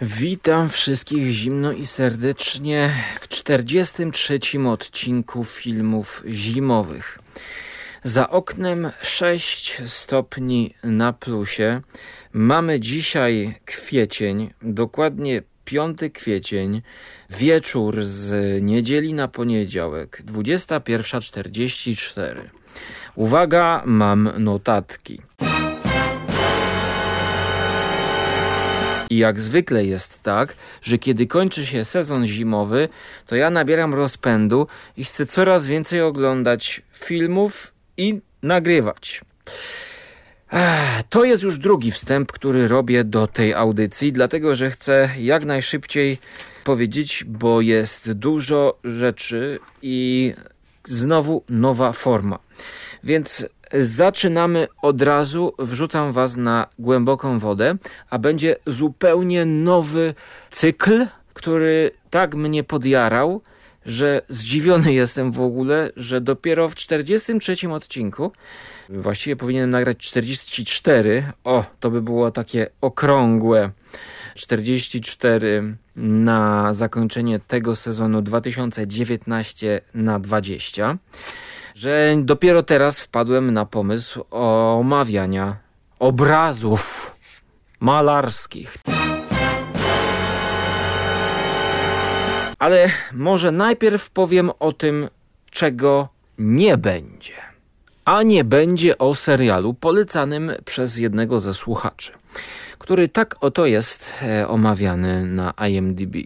Witam wszystkich zimno i serdecznie w 43 odcinku filmów zimowych. Za oknem 6 stopni na plusie. Mamy dzisiaj kwiecień, dokładnie 5 kwiecień, wieczór z niedzieli na poniedziałek, 21.44. Uwaga, mam notatki. I jak zwykle jest tak, że kiedy kończy się sezon zimowy, to ja nabieram rozpędu i chcę coraz więcej oglądać filmów i nagrywać. To jest już drugi wstęp, który robię do tej audycji, dlatego że chcę jak najszybciej powiedzieć, bo jest dużo rzeczy i znowu nowa forma. Więc zaczynamy od razu, wrzucam Was na głęboką wodę, a będzie zupełnie nowy cykl, który tak mnie podjarał, że zdziwiony jestem w ogóle, że dopiero w 43 odcinku, właściwie powinienem nagrać 44, o, to by było takie okrągłe. 44 na zakończenie tego sezonu 2019 na 20 że dopiero teraz wpadłem na pomysł omawiania obrazów malarskich. Ale może najpierw powiem o tym, czego nie będzie. A nie będzie o serialu polecanym przez jednego ze słuchaczy, który tak oto jest e, omawiany na IMDb.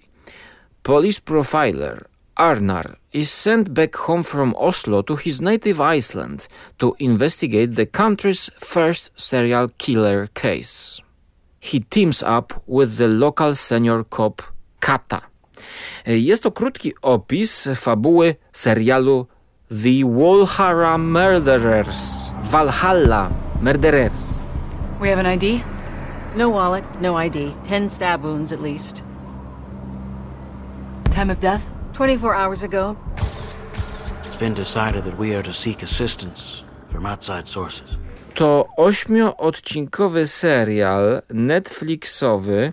Police Profiler Arnar is sent back home from Oslo to his native Iceland to investigate the country's first serial killer case. He teams up with the local senior cop Kata. Jest to krótki opis fabuły serialu The Walhalla Murderers. Valhalla Murderers. We have an ID? No wallet, no ID. Ten stab wounds at least. Time of death? 24 hours ago. It's been decided that we are to seek assistance from outside sources. To ośmioodcinkowy serial Netflixowy,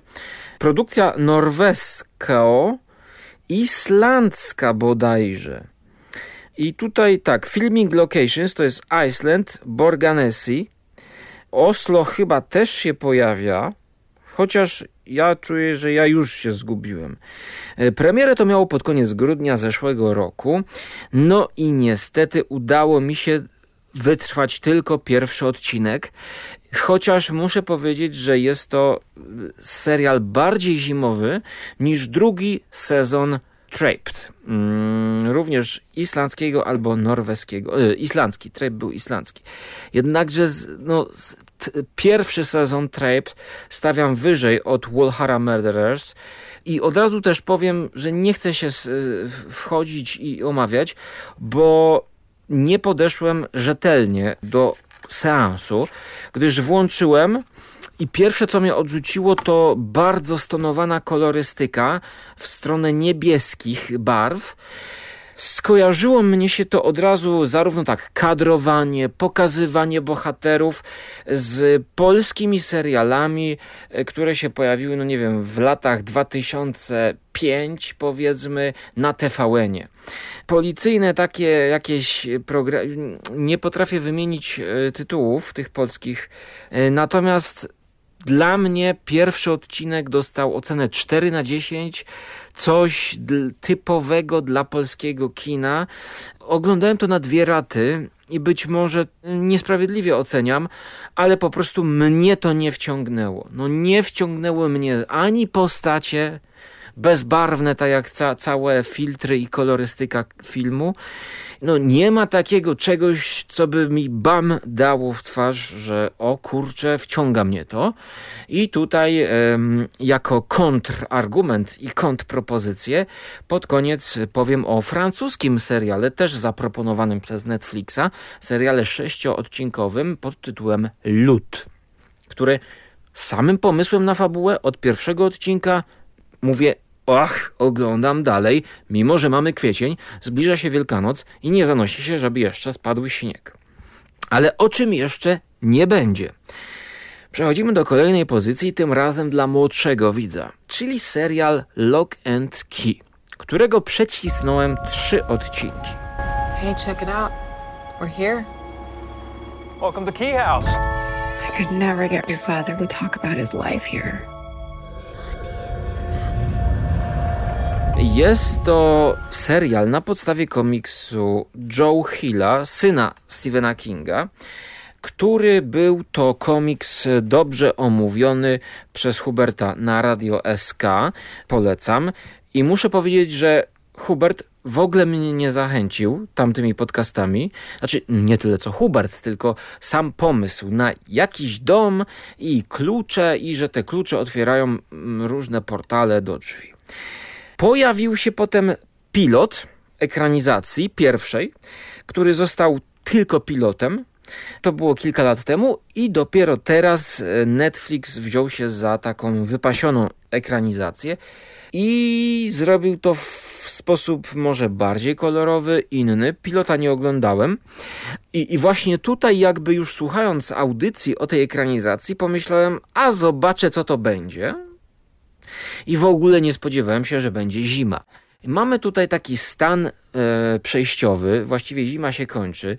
produkcja norwesko-islandzka bodajże. I tutaj tak, filming locations to jest Iceland, Borganesi, Oslo chyba też się pojawia, chociaż ja czuję, że ja już się zgubiłem. E, premierę to miało pod koniec grudnia zeszłego roku. No i niestety udało mi się wytrwać tylko pierwszy odcinek. Chociaż muszę powiedzieć, że jest to serial bardziej zimowy niż drugi sezon Trapped. Mm, również islandzkiego albo norweskiego. E, islandzki, Trapped był islandzki. Jednakże no, pierwszy sezon Trapped stawiam wyżej od Walhalla Murderers. I od razu też powiem, że nie chcę się wchodzić i omawiać, bo nie podeszłem rzetelnie do seansu, gdyż włączyłem i pierwsze co mnie odrzuciło to bardzo stonowana kolorystyka w stronę niebieskich barw skojarzyło mnie się to od razu zarówno tak kadrowanie, pokazywanie bohaterów z polskimi serialami, e, które się pojawiły, no nie wiem, w latach 2005 powiedzmy na TVN-ie. Policyjne takie jakieś programy, nie potrafię wymienić e, tytułów tych polskich, e, natomiast dla mnie pierwszy odcinek dostał ocenę 4 na 10, coś typowego dla polskiego kina. Oglądałem to na dwie raty i być może niesprawiedliwie oceniam, ale po prostu mnie to nie wciągnęło. No nie wciągnęły mnie ani postacie, bezbarwne, tak jak ca całe filtry i kolorystyka filmu. No nie ma takiego czegoś, co by mi bam dało w twarz, że o kurczę, wciąga mnie to. I tutaj em, jako kontrargument i kontrpropozycję pod koniec powiem o francuskim seriale, też zaproponowanym przez Netflixa, seriale sześcioodcinkowym pod tytułem Lud, który samym pomysłem na fabułę od pierwszego odcinka mówię Ach, oglądam dalej, mimo że mamy kwiecień, zbliża się Wielkanoc i nie zanosi się, żeby jeszcze spadł śnieg. Ale o czym jeszcze nie będzie? Przechodzimy do kolejnej pozycji, tym razem dla młodszego widza, czyli serial Lock and Key, którego przecisnąłem trzy odcinki. Hey, check it out. We're here. Welcome to Key House. I could never get your father to talk about his life here. Jest to serial na podstawie komiksu Joe Hilla, syna Stephena Kinga, który był to komiks dobrze omówiony przez Huberta na Radio SK. Polecam. I muszę powiedzieć, że Hubert w ogóle mnie nie zachęcił tamtymi podcastami. Znaczy, nie tyle co Hubert, tylko sam pomysł na jakiś dom i klucze, i że te klucze otwierają mm, różne portale do drzwi. Pojawił się potem pilot ekranizacji pierwszej, który został tylko pilotem. To było kilka lat temu i dopiero teraz e, Netflix wziął się za taką wypasioną ekranizację i zrobił to w sposób może bardziej kolorowy, inny. Pilota nie oglądałem. I, I właśnie tutaj, jakby już słuchając audycji o tej ekranizacji, pomyślałem, a zobaczę, co to będzie. I w ogóle nie spodziewałem się, że będzie zima. Mamy tutaj taki stan e, przejściowy, właściwie zima się kończy.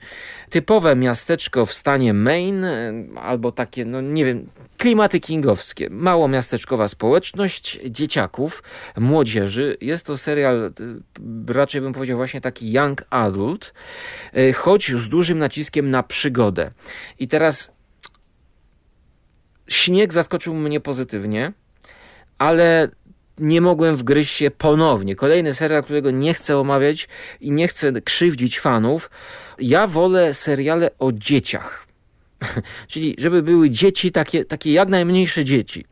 Typowe miasteczko w stanie Maine, e, albo takie, no nie wiem, klimaty kingowskie. Mało miasteczkowa społeczność dzieciaków, młodzieży. Jest to serial, e, raczej bym powiedział właśnie taki young adult, e, choć z dużym naciskiem na przygodę. I teraz śnieg zaskoczył mnie pozytywnie, ale nie mogłem wgryźć się ponownie. Kolejny serial, którego nie chcę omawiać i nie chcę krzywdzić fanów. Ja wolę seriale o dzieciach. Czyli żeby były dzieci, takie, takie jak najmniejsze dzieci.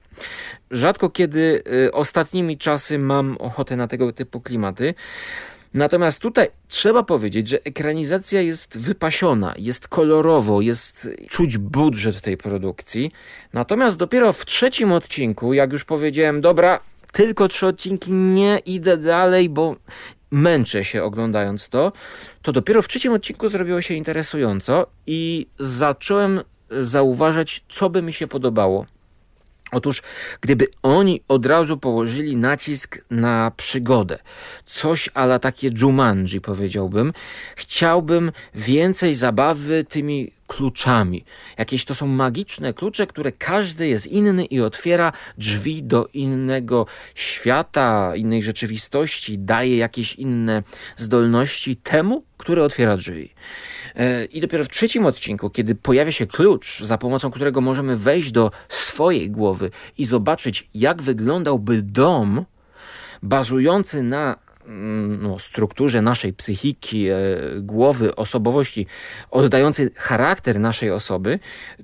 Rzadko kiedy y, ostatnimi czasy mam ochotę na tego typu klimaty. Natomiast tutaj trzeba powiedzieć, że ekranizacja jest wypasiona, jest kolorowo, jest czuć budżet tej produkcji. Natomiast dopiero w trzecim odcinku, jak już powiedziałem, dobra, tylko trzy odcinki, nie idę dalej, bo męczę się oglądając to, to dopiero w trzecim odcinku zrobiło się interesująco i zacząłem zauważać, co by mi się podobało. Otóż, gdyby oni od razu położyli nacisk na przygodę, coś ala takie Jumanji powiedziałbym, chciałbym więcej zabawy tymi kluczami. Jakieś to są magiczne klucze, które każdy jest inny i otwiera drzwi do innego świata, innej rzeczywistości, daje jakieś inne zdolności temu, który otwiera drzwi. E, I dopiero w trzecim odcinku, kiedy pojawia się klucz, za pomocą którego możemy wejść do swojej głowy i zobaczyć, jak wyglądałby dom bazujący na mm, no, strukturze naszej psychiki, e, głowy, osobowości, oddający charakter naszej osoby,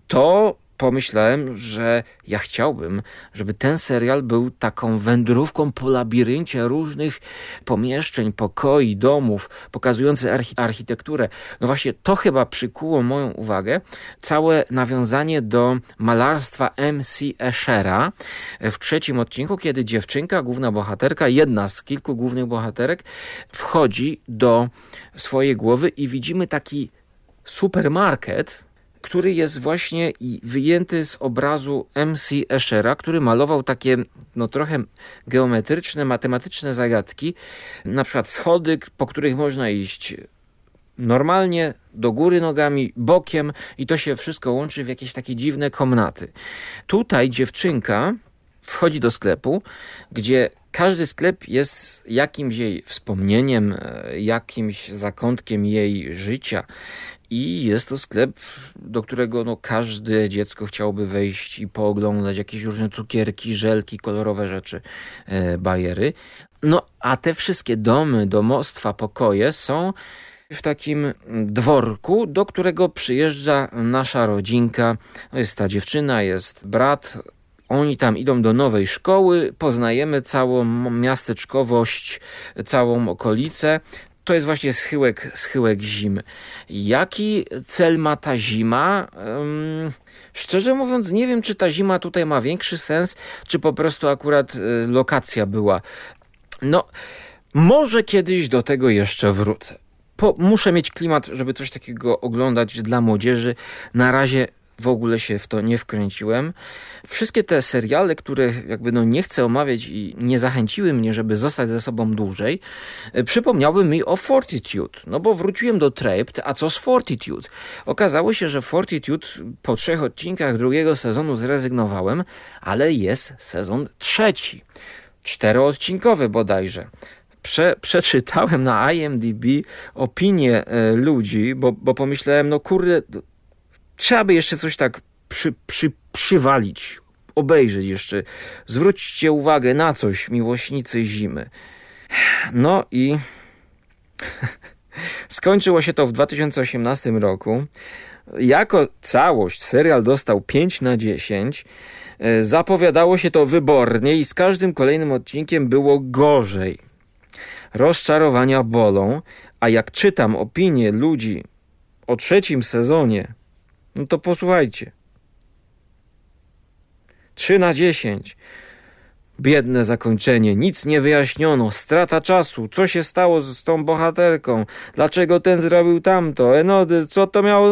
to pomyślałem, że ja chciałbym, żeby ten serial był taką wędrówką po labiryncie różnych pomieszczeń, pokoi, domów, pokazujący archi architekturę. No właśnie to chyba przykuło moją uwagę. Całe nawiązanie do malarstwa M.C. Eschera w trzecim odcinku, kiedy dziewczynka, główna bohaterka, jedna z kilku głównych bohaterek, wchodzi do swojej głowy i widzimy taki supermarket, który jest właśnie wyjęty z obrazu M.C. Eschera, który malował takie no, trochę geometryczne, matematyczne zagadki, na przykład schody, po których można iść normalnie, do góry nogami, bokiem i to się wszystko łączy w jakieś takie dziwne komnaty. Tutaj dziewczynka wchodzi do sklepu, gdzie każdy sklep jest jakimś jej wspomnieniem, e, jakimś zakątkiem jej życia. I jest to sklep, do którego no, każde dziecko chciałoby wejść i pooglądać jakieś różne cukierki, żelki, kolorowe rzeczy, e, bajery. No a te wszystkie domy, domostwa, pokoje są w takim dworku, do którego przyjeżdża nasza rodzinka. No jest ta dziewczyna, jest brat, oni tam idą do nowej szkoły, poznajemy całą miasteczkowość, całą okolicę. To jest właśnie schyłek, schyłek zimy. Jaki cel ma ta zima? Szczerze mówiąc, nie wiem, czy ta zima tutaj ma większy sens, czy po prostu akurat y, lokacja była. No, może kiedyś do tego jeszcze wrócę. Po, muszę mieć klimat, żeby coś takiego oglądać dla młodzieży. Na razie w ogóle się w to nie wkręciłem. Wszystkie te seriale, które jakby no nie chcę omawiać i nie zachęciły mnie, żeby zostać ze sobą dłużej, e, przypomniały mi o Fortitude. No bo wróciłem do Trapped, a co z Fortitude? Okazało się, że Fortitude po trzech odcinkach drugiego sezonu zrezygnowałem, ale jest sezon trzeci. Czteroodcinkowy bodajże. Prze, przeczytałem na IMDb opinie e, ludzi, bo, bo pomyślałem, no kurde, trzeba by jeszcze coś tak przy, przy, przywalić, obejrzeć jeszcze. Zwróćcie uwagę na coś, miłośnicy zimy. No i skończyło się to w 2018 roku. Jako całość serial dostał 5 na 10. E, zapowiadało się to wybornie i z każdym kolejnym odcinkiem było gorzej. Rozczarowania bolą, a jak czytam opinie ludzi o trzecim sezonie, no to posłuchajcie. 3 na 10. Biedne zakończenie, nic nie wyjaśniono, strata czasu, co się stało z, tą bohaterką, dlaczego ten zrobił tamto, enody, co to miało...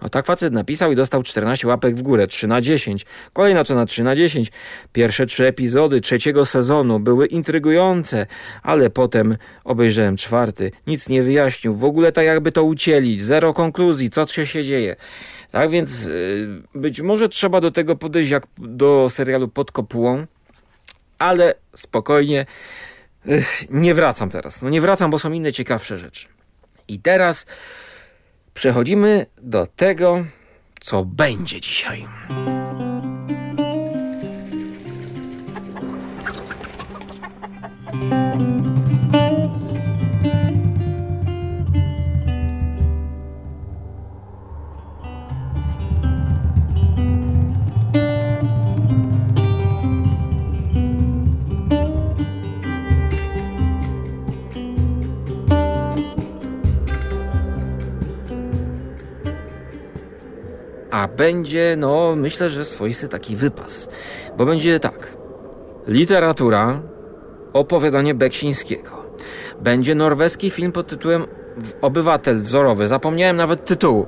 A tak facet napisał i dostał 14 łapek w górę, 3 na 10. Kolejna cena 3 na 10. Pierwsze trzy epizody trzeciego sezonu były intrygujące, ale potem obejrzałem czwarty, nic nie wyjaśnił, w ogóle tak jakby to ucięli, zero konkluzji, co się dzieje. Tak więc y, być może trzeba do tego podejść jak do serialu pod kopułą, ale spokojnie. Nie wracam teraz. No nie wracam, bo są inne ciekawsze rzeczy. I teraz przechodzimy do tego, co będzie dzisiaj. A będzie, no myślę, że swoisty taki wypas. Bo będzie tak. Literatura, opowiadanie Beksińskiego. Będzie norweski film pod tytułem Obywatel wzorowy. Zapomniałem nawet tytułu.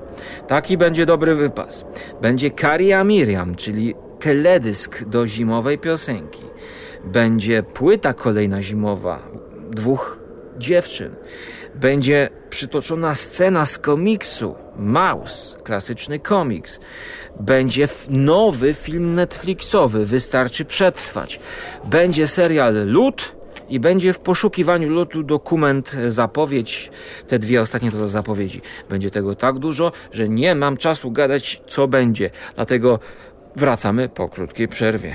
Taki będzie dobry wypas. Będzie Karia Miriam, czyli teledysk do zimowej piosenki. Będzie płyta kolejna zimowa dwóch dziewczyn. Będzie przytoczona scena z komiksu Maus, klasyczny komiks. Będzie nowy film Netflixowy, wystarczy przetrwać. Będzie serial Lud i będzie w poszukiwaniu lotu dokument, zapowiedź. Te dwie ostatnie to zapowiedzi. Będzie tego tak dużo, że nie mam czasu gadać, co będzie. Dlatego wracamy po krótkiej przerwie.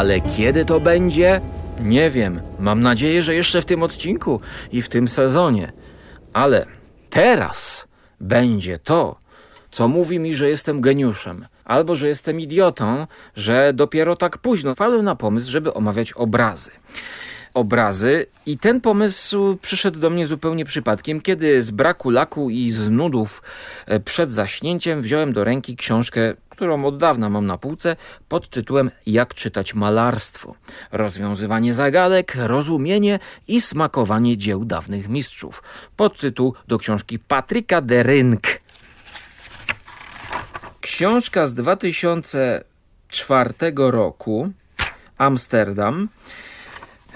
Ale kiedy to będzie? Nie wiem. Mam nadzieję, że jeszcze w tym odcinku i w tym sezonie. Ale teraz będzie to, co mówi mi, że jestem geniuszem, albo że jestem idiotą, że dopiero tak późno wpadłem na pomysł, żeby omawiać obrazy obrazy i ten pomysł przyszedł do mnie zupełnie przypadkiem, kiedy z braku laku i z nudów e, przed zaśnięciem wziąłem do ręki książkę, którą od dawna mam na półce, pod tytułem Jak czytać malarstwo. Rozwiązywanie zagadek, rozumienie i smakowanie dzieł dawnych mistrzów. Podtytuł do książki Patryka de Rynk. Książka z 2004 roku, Amsterdam.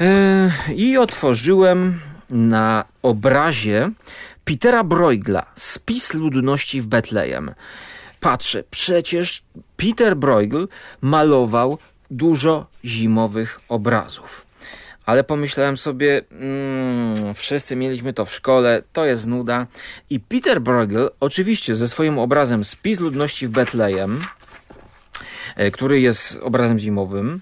E, I otworzyłem na obrazie Petera Bruegla Spis ludności w Betlejem. Patrzę, przecież Peter Bruegel malował dużo zimowych obrazów. Ale pomyślałem sobie, mm, wszyscy mieliśmy to w szkole, to jest nuda. I Peter Bruegel, oczywiście ze swoim obrazem Spis ludności w Betlejem, e, który jest obrazem zimowym,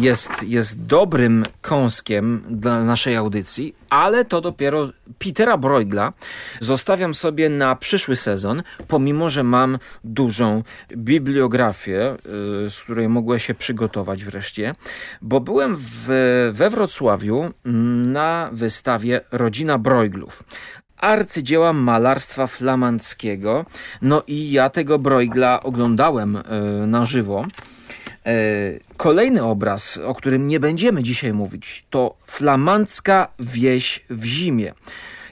jest, jest dobrym kąskiem dla naszej audycji, ale to dopiero Petera Broigla zostawiam sobie na przyszły sezon, pomimo, że mam dużą bibliografię, e, z której mogłem się przygotować wreszcie, bo byłem w, we Wrocławiu na wystawie Rodzina Broiglów arcydzieła malarstwa flamandzkiego. No i ja tego Broigla oglądałem e, na żywo. E, kolejny obraz, o którym nie będziemy dzisiaj mówić, to flamandzka wieś w zimie.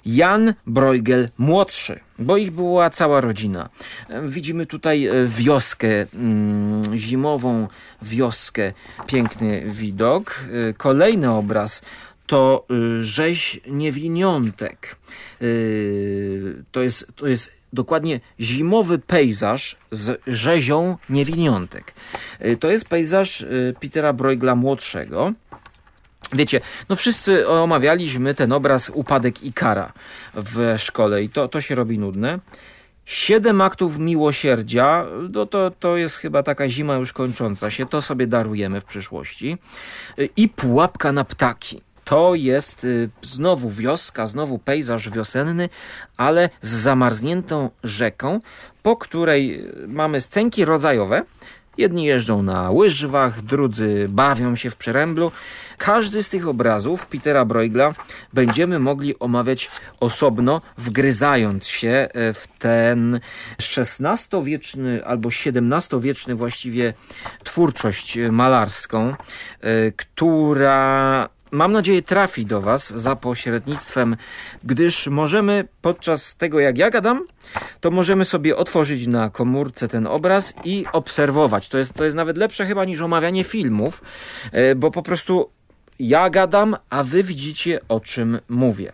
Jan Bruegel młodszy, bo ich była cała rodzina. E, widzimy tutaj wioskę mm, zimową, wioskę, piękny widok. Kolejny obraz to rzeź niewiniątek. To jest, to jest dokładnie zimowy pejzaż z rzezią niewiniątek. Y, to jest pejzaż y, Petera Bruegla młodszego. Wiecie, no wszyscy omawialiśmy ten obraz Upadek Ikara w szkole i to, to się robi nudne. Siedem aktów miłosierdzia, no to, to jest chyba taka zima już kończąca się, to sobie darujemy w przyszłości. Y, I pułapka na ptaki. To jest y, znowu wioska, znowu pejzaż wiosenny, ale z zamarzniętą rzeką, po której y, mamy scenki rodzajowe. Jedni jeżdżą na łyżwach, drudzy bawią się w przeręblu. Każdy z tych obrazów Petera Bruegla będziemy mogli omawiać osobno, wgryzając się e, w ten XVI-wieczny albo XVII-wieczny właściwie twórczość malarską, która mam nadzieję trafi do Was za pośrednictwem, gdyż możemy podczas tego jak ja gadam, to możemy sobie otworzyć na komórce ten obraz i obserwować. To jest, to jest nawet lepsze chyba niż omawianie filmów, e, bo po prostu ja gadam, a Wy widzicie o czym mówię.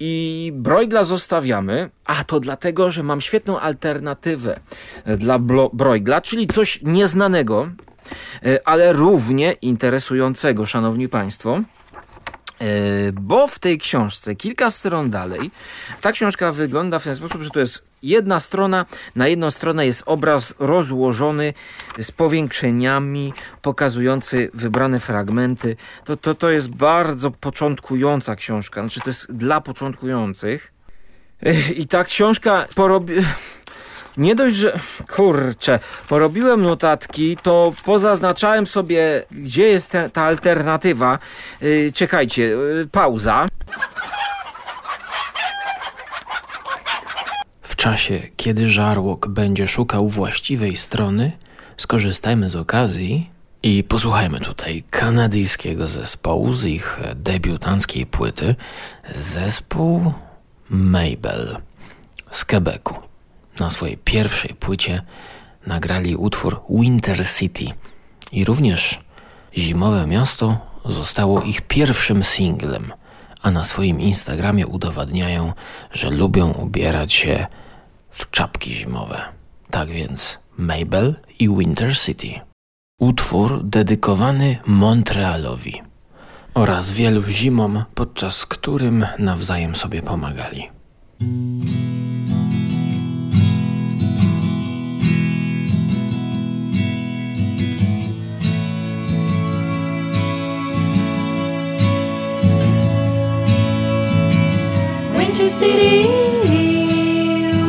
I Broigla zostawiamy, a to dlatego, że mam świetną alternatywę dla Broigla, czyli coś nieznanego, ale równie interesującego, szanowni państwo. E, bo w tej książce, kilka stron dalej, ta książka wygląda w ten sposób, że to jest jedna strona, na jedną stronę jest obraz rozłożony z powiększeniami, pokazujący wybrane fragmenty. To, to, to jest bardzo początkująca książka, znaczy to jest dla początkujących. E, I ta książka porobi nie dość, że kurczę, porobiłem notatki, to pozaznaczałem sobie, gdzie jest ta alternatywa. Yy, czekajcie, yy, pauza. W czasie, kiedy żarłok będzie szukał właściwej strony, skorzystajmy z okazji i posłuchajmy tutaj kanadyjskiego zespołu z ich debiutanckiej płyty, zespół Mabel z Quebecu na swojej pierwszej płycie nagrali utwór Winter City i również Zimowe Miasto zostało ich pierwszym singlem, a na swoim Instagramie udowadniają, że lubią ubierać się w czapki zimowe. Tak więc Mabel i Winter City. Utwór dedykowany Montrealowi oraz wielu zimom, podczas którym nawzajem sobie pomagali. Winter City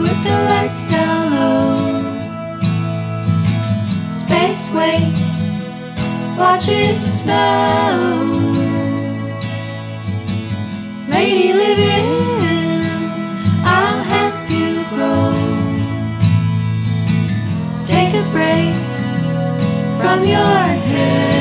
with the lights down low. Space waits, watch it snow. Lady living, I'll help you grow. Take a break from your heavy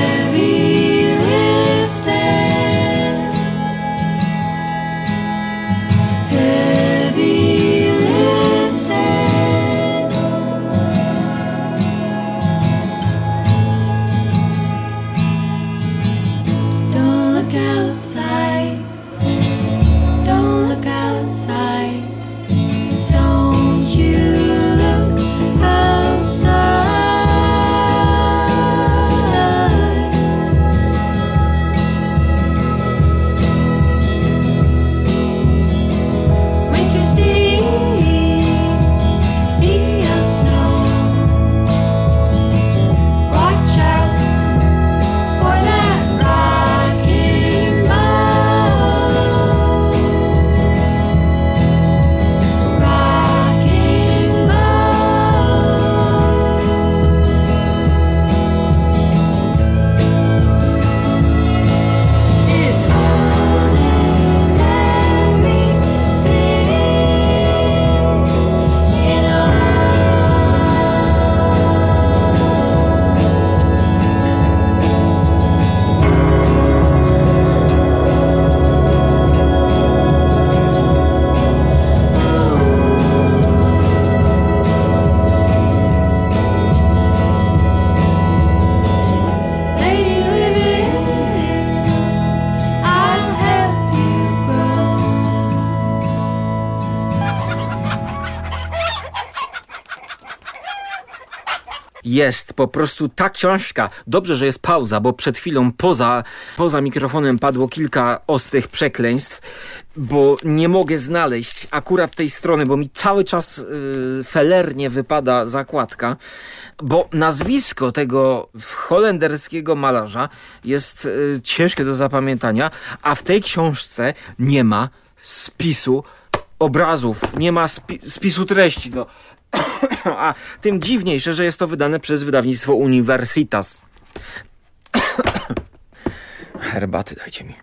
jest po prostu ta książka. Dobrze, że jest pauza, bo przed chwilą poza, poza mikrofonem padło kilka ostrych przekleństw, bo nie mogę znaleźć akurat tej strony, bo mi cały czas yy, felernie wypada zakładka, bo nazwisko tego holenderskiego malarza jest yy, ciężkie do zapamiętania, a w tej książce nie ma spisu obrazów, nie ma spi spisu treści. No. A tym dziwniejsze, że jest to wydane przez wydawnictwo Universitas. Herbaty dajcie mi.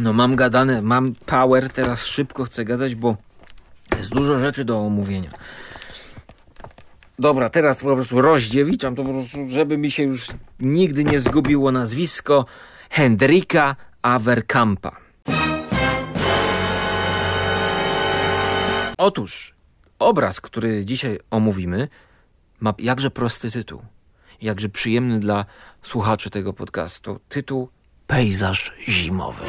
No mam gadane, mam power, teraz szybko chcę gadać, bo jest dużo rzeczy do omówienia. Dobra, teraz po prostu rozdziewiczam to po prostu, żeby mi się już nigdy nie zgubiło nazwisko Hendrika Averkampa. Otóż obraz, który dzisiaj omówimy, ma jakże prosty tytuł, jakże przyjemny dla słuchaczy tego podcastu. Tytuł Pejzaż zimowy.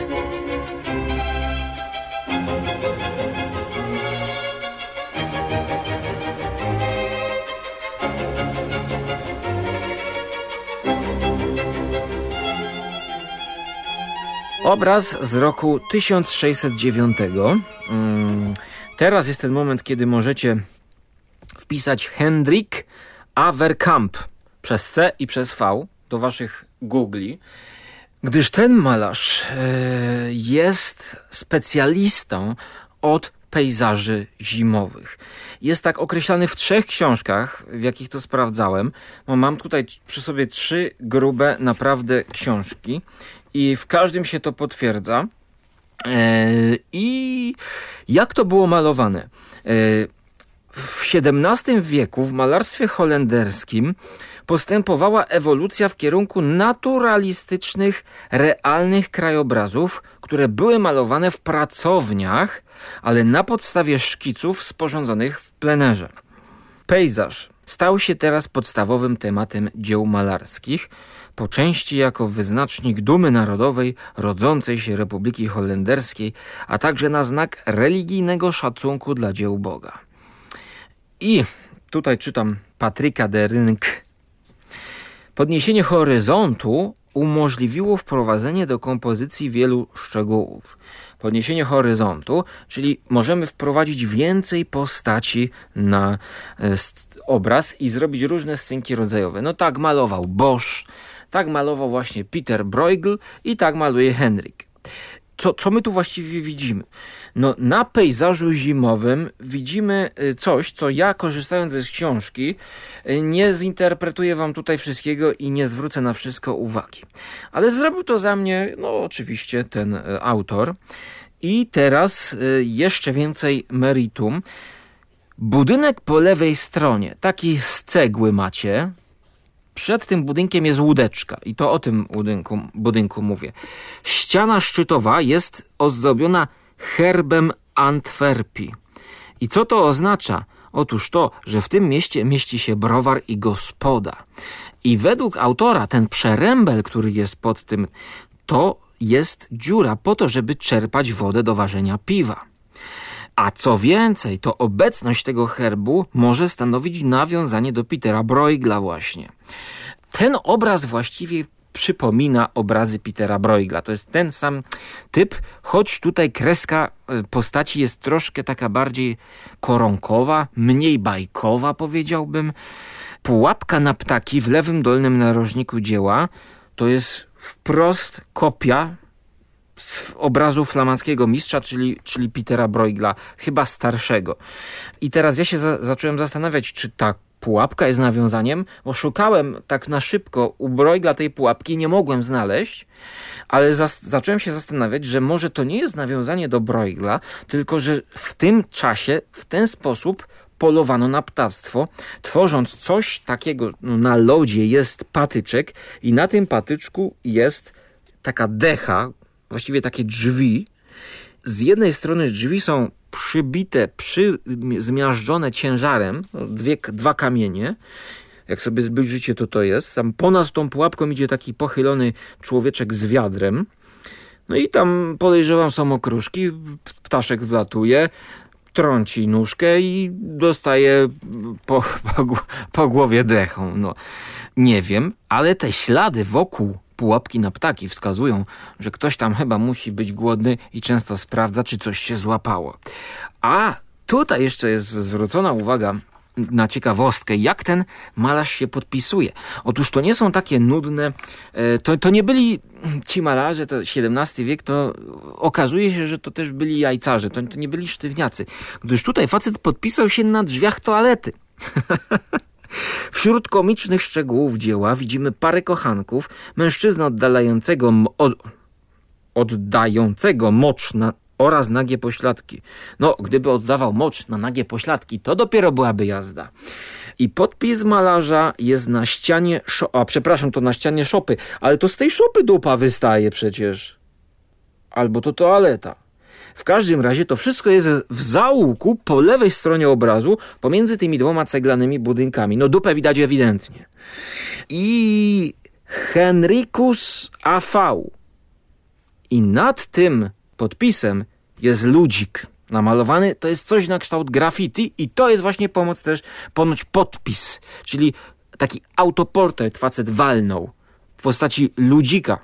Obraz z roku 1609. Mm, teraz jest ten moment, kiedy możecie wpisać Hendrik Averkamp przez C i przez V do waszych Googli, gdyż ten malarz e, jest specjalistą od pejzaży zimowych. Jest tak określany w trzech książkach, w jakich to sprawdzałem. Mam tutaj przy sobie trzy grube, naprawdę książki i w każdym się to potwierdza. E, I jak to było malowane? E, w XVII wieku w malarstwie holenderskim postępowała ewolucja w kierunku naturalistycznych, realnych krajobrazów, które były malowane w pracowniach, ale na podstawie szkiców sporządzonych w plenerze. Pejzaż stał się teraz podstawowym tematem dzieł malarskich, po części jako wyznacznik dumy narodowej rodzącej się Republiki Holenderskiej, a także na znak religijnego szacunku dla dzieł Boga. I tutaj czytam Patryka de Rynk. Podniesienie horyzontu umożliwiło wprowadzenie do kompozycji wielu szczegółów. Podniesienie horyzontu, czyli możemy wprowadzić więcej postaci na e, obraz i zrobić różne scenki rodzajowe. No tak malował Bosch, tak malował właśnie Peter Bruegel i tak maluje Henryk. Co, co my tu właściwie widzimy? No, na pejzażu zimowym widzimy y, coś, co ja korzystając ze książki y, nie zinterpretuję wam tutaj wszystkiego i nie zwrócę na wszystko uwagi. Ale zrobił to za mnie, no oczywiście, ten y, autor. I teraz jeszcze więcej meritum. Budynek po lewej stronie, taki z cegły macie, przed tym budynkiem jest łódeczka i to o tym budynku, budynku mówię. Ściana szczytowa jest ozdobiona herbem Antwerpii. I co to oznacza? Otóż to, że w tym mieście mieści się browar i gospoda. I według autora ten przerębel, który jest pod tym, to jest dziura po to, żeby czerpać wodę do ważenia piwa. A co więcej, to obecność tego herbu może stanowić nawiązanie do Petera Bruegla właśnie. Ten obraz właściwie przypomina obrazy Petera Bruegla. To jest ten sam typ, choć tutaj kreska e, postaci jest troszkę taka bardziej koronkowa, mniej bajkowa powiedziałbym. Pułapka na ptaki w lewym dolnym narożniku dzieła to jest wprost kopia z obrazu flamandzkiego mistrza, czyli, czyli Petera Bruegla, chyba starszego. I teraz ja się za, zacząłem zastanawiać, czy ta pułapka jest nawiązaniem, bo szukałem tak na szybko u Bruegla tej pułapki, nie mogłem znaleźć, ale zacząłem się zastanawiać, że może to nie jest nawiązanie do Bruegla, tylko że w tym czasie, w ten sposób polowano na ptactwo, tworząc coś takiego, no, na lodzie jest patyczek i na tym patyczku jest taka decha, właściwie takie drzwi. Z jednej strony drzwi są przybite, przy, zmiażdżone ciężarem, no, dwie, dwa kamienie. Jak sobie zbliżycie, to to jest. Tam ponad tą pułapką idzie taki pochylony człowieczek z wiadrem. No i tam podejrzewam są okruszki, ptaszek wlatuje, trąci nóżkę i dostaje po, po, po głowie dechą. No, nie wiem, ale te ślady wokół pułapki na ptaki wskazują, że ktoś tam chyba musi być głodny i często sprawdza, czy coś się złapało. A tutaj jeszcze jest zwrócona uwaga na ciekawostkę, jak ten malarz się podpisuje. Otóż to nie są takie nudne, e, to, to nie byli ci malarze, to XVII wiek, to okazuje się, że to też byli jajcarze, to, to nie byli sztywniacy. Gdyż tutaj facet podpisał się na drzwiach toalety. Wśród komicznych szczegółów dzieła widzimy parę kochanków, mężczyznę oddalającego, od, oddającego mocz na, oraz nagie pośladki. No, gdyby oddawał mocz na nagie pośladki, to dopiero byłaby jazda. I podpis malarza jest na ścianie, a przepraszam, to na ścianie szopy, ale to z tej szopy dupa wystaje przecież. Albo to toaleta. W każdym razie to wszystko jest w zaułku po lewej stronie obrazu, pomiędzy tymi dwoma ceglanymi budynkami. No dupę widać ewidentnie. I Henricus AV. I nad tym podpisem jest ludzik namalowany. To jest coś na kształt graffiti i to jest właśnie pomoc też ponoć podpis, czyli taki autoportret facet walnął w postaci ludzika.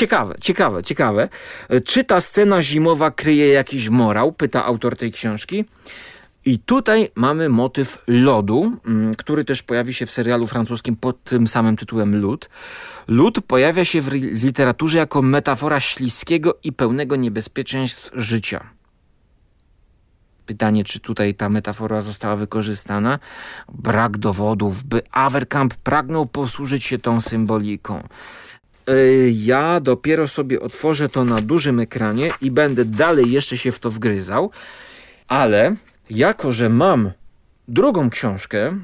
Ciekawe, ciekawe, ciekawe. Czy ta scena zimowa kryje jakiś morał? Pyta autor tej książki. I tutaj mamy motyw lodu, mm, który też pojawi się w serialu francuskim pod tym samym tytułem Lód. Lód pojawia się w literaturze jako metafora śliskiego i pełnego niebezpieczeństw życia. Pytanie, czy tutaj ta metafora została wykorzystana? Brak dowodów, by Averkamp pragnął posłużyć się tą symboliką. E, ja dopiero sobie otworzę to na dużym ekranie i będę dalej jeszcze się w to wgryzał, ale jako, że mam drugą książkę,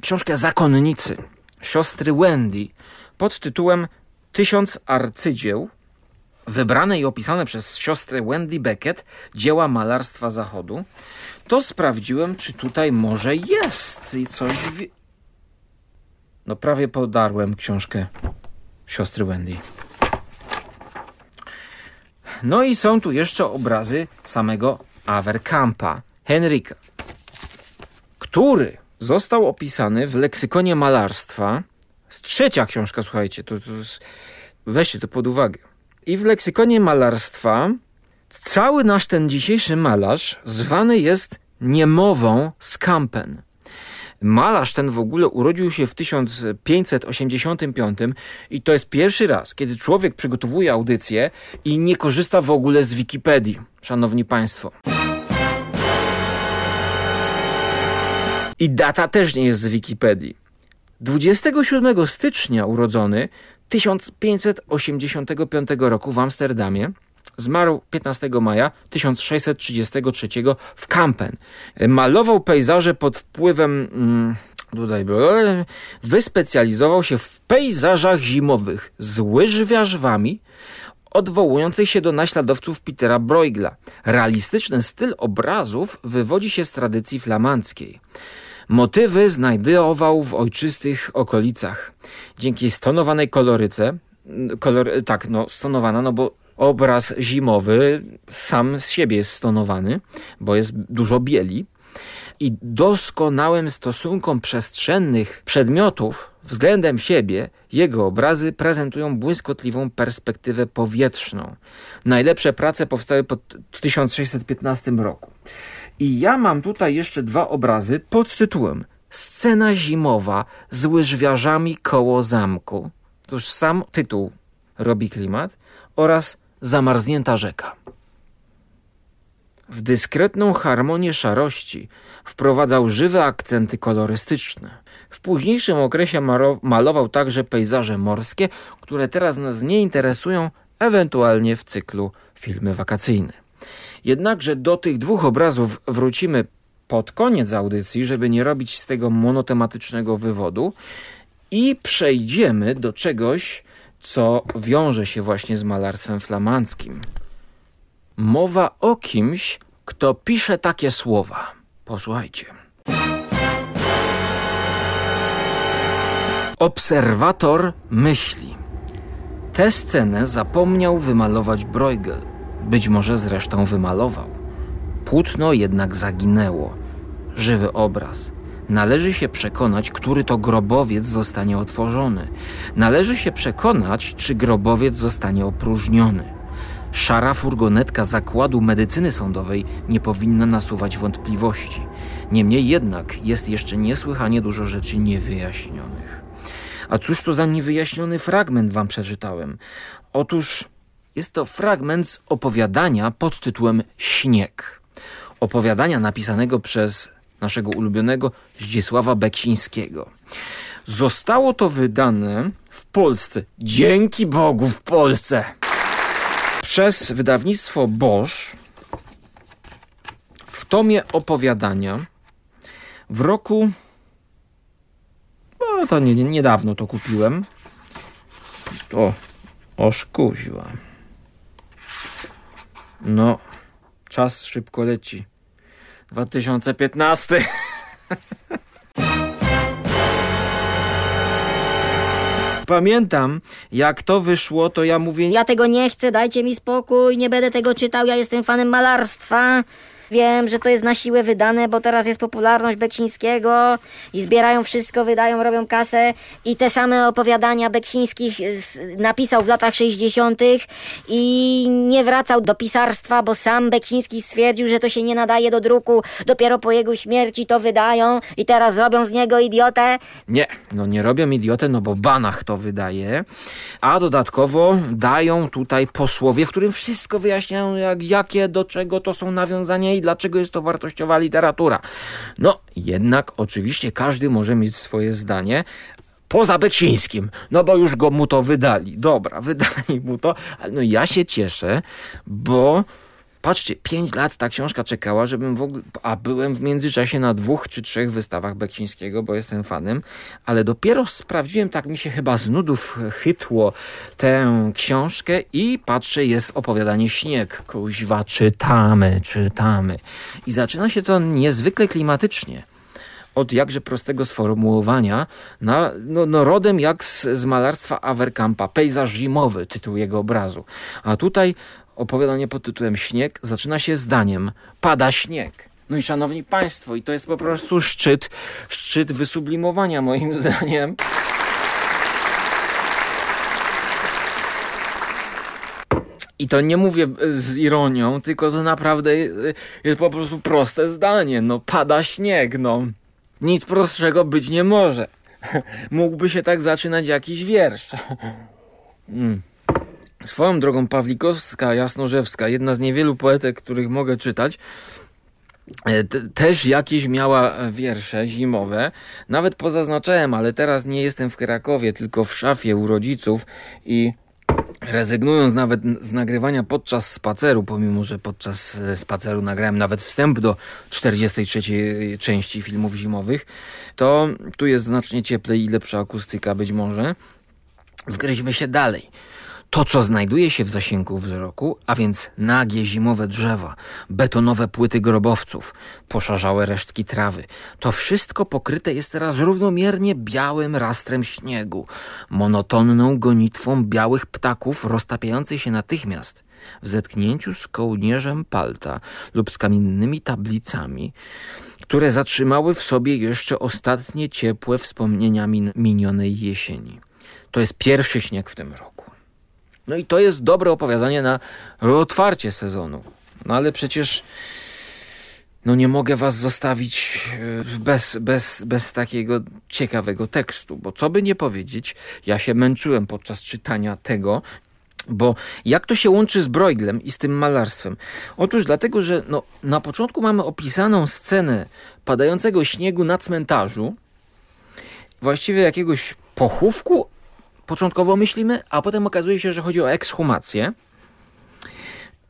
książkę Zakonnicy, siostry Wendy, pod tytułem Tysiąc arcydzieł, wybrane i opisane przez siostrę Wendy Beckett dzieła malarstwa zachodu, to sprawdziłem, czy tutaj może jest i coś... No prawie podarłem książkę siostry Wendy. No i są tu jeszcze obrazy samego Averkampa, Henryka, który został opisany w leksykonie malarstwa. Trzecia książka, słuchajcie, to, to weźcie to pod uwagę. I w leksykonie malarstwa cały nasz ten dzisiejszy malarz zwany jest niemową Skampen. Malarz ten w ogóle urodził się w 1585 i to jest pierwszy raz, kiedy człowiek przygotowuje audycję i nie korzysta w ogóle z Wikipedii, szanowni państwo. I data też nie jest z Wikipedii. 27 stycznia urodzony 1585 roku w Amsterdamie Zmarł 15 maja 1633 w Kampen. Malował pejzaże pod wpływem. Mm, tutaj wyspecjalizował się w pejzażach zimowych z łyżwiarzwami, odwołujących się do naśladowców Petera Bruegla. Realistyczny styl obrazów wywodzi się z tradycji flamandzkiej. Motywy znajdował w ojczystych okolicach. Dzięki stonowanej koloryce, kolor, tak, no, stonowana, no bo obraz zimowy sam z siebie jest stonowany, bo jest dużo bieli i doskonałym stosunkom przestrzennych przedmiotów względem siebie jego obrazy prezentują błyskotliwą perspektywę powietrzną. Najlepsze prace powstały po 1615 roku. I ja mam tutaj jeszcze dwa obrazy pod tytułem Scena zimowa z łyżwiarzami koło zamku. To już sam tytuł robi klimat oraz zamarznięta rzeka. W dyskretną harmonię szarości wprowadzał żywe akcenty kolorystyczne. W późniejszym okresie malował także pejzaże morskie, które teraz nas nie interesują, ewentualnie w cyklu filmy wakacyjne. Jednakże do tych dwóch obrazów wrócimy pod koniec audycji, żeby nie robić z tego monotematycznego wywodu i przejdziemy do czegoś, co wiąże się właśnie z malarstwem flamandzkim. Mowa o kimś, kto pisze takie słowa. Posłuchajcie. Obserwator myśli. Tę scenę zapomniał wymalować Bruegel. Być może zresztą wymalował. Płótno jednak zaginęło. Żywy obraz. Należy się przekonać, który to grobowiec zostanie otworzony. Należy się przekonać, czy grobowiec zostanie opróżniony. Szara furgonetka zakładu medycyny sądowej nie powinna nasuwać wątpliwości. Niemniej jednak jest jeszcze niesłychanie dużo rzeczy niewyjaśnionych. A cóż to za niewyjaśniony fragment wam przeczytałem? Otóż jest to fragment z opowiadania pod tytułem Śnieg. Opowiadania napisanego przez naszego ulubionego Zdzisława Beksińskiego. Zostało to wydane w Polsce. Dzięki Bogu w Polsce! Przez wydawnictwo Bosch w tomie opowiadania w roku. No to nie, nie, niedawno to kupiłem. O, kuźwa. No, czas szybko leci. 2015. Pamiętam, jak to wyszło, to ja mówię, Ja tego nie chcę, dajcie mi spokój, nie będę tego czytał, ja jestem fanem malarstwa. Wiem, że to jest na siłę wydane, bo teraz jest popularność Beksińskiego i zbierają wszystko, wydają, robią kasę i te same opowiadania Beksińskich s- napisał w latach 60. i nie wracał do pisarstwa, bo sam Beksiński stwierdził, że to się nie nadaje do druku. Dopiero po jego śmierci to wydają i teraz robią z niego idiotę. Nie, no nie robią idiotę, no bo Banach to wydaje, a dodatkowo dają tutaj posłowie, w którym wszystko wyjaśniają, jak, jakie, do czego to są nawiązania i dlaczego jest to wartościowa literatura. No, jednak oczywiście każdy może mieć swoje zdanie, Poza Beksińskim, no bo już go mu to wydali. Dobra, wydali mu to, ale no ja się cieszę, bo patrzcie, pięć lat ta książka czekała, żebym w ogóle, a byłem w międzyczasie na dwóch czy trzech wystawach Beksińskiego, bo jestem fanem, ale dopiero sprawdziłem, tak mi się chyba z nudów chytło tę książkę i patrzę, jest opowiadanie Śnieg. Kuźwa, czytamy, czytamy. I zaczyna się to niezwykle klimatycznie od jakże prostego sformułowania, na, no, no rodem jak z, z malarstwa Averkampa, pejzaż zimowy, tytuł jego obrazu. A tutaj opowiadanie pod tytułem Śnieg zaczyna się zdaniem pada śnieg. No i szanowni państwo, i to jest po prostu szczyt, szczyt wysublimowania moim zdaniem. I to nie mówię z ironią, tylko to naprawdę jest po prostu proste zdanie. No pada śnieg, no. Nic prostszego być nie może. Mógłby się tak zaczynać jakiś wiersz. Mm. Swoją drogą Pawlikowska, Jasnorzewska, jedna z niewielu poetek, których mogę czytać, e, te- też jakieś miała wiersze zimowe. Nawet pozaznaczałem, ale teraz nie jestem w Krakowie, tylko w szafie u rodziców i rezygnując nawet z nagrywania podczas spaceru, pomimo że podczas e, spaceru nagrałem nawet wstęp do 43 części filmów zimowych, to tu jest znacznie cieplej i lepsza akustyka być może. Wgryźmy się dalej. To, co znajduje się w zasięgu wzroku, a więc nagie zimowe drzewa, betonowe płyty grobowców, poszarzałe resztki trawy, to wszystko pokryte jest teraz równomiernie białym rastrem śniegu, monotonną gonitwą białych ptaków roztapiających się natychmiast w zetknięciu z kołnierzem palta lub z kamiennymi tablicami, które zatrzymały w sobie jeszcze ostatnie ciepłe wspomnienia min- minionej jesieni. To jest pierwszy śnieg w tym roku. No i to jest dobre opowiadanie na otwarcie sezonu. No ale przecież no nie mogę was zostawić e, bez, bez, bez takiego ciekawego tekstu, bo co by nie powiedzieć, ja się męczyłem podczas czytania tego, bo jak to się łączy z Brueglem i z tym malarstwem? Otóż dlatego, że no, na początku mamy opisaną scenę padającego śniegu na cmentarzu, właściwie jakiegoś pochówku, początkowo myślimy, a potem okazuje się, że chodzi o ekshumację.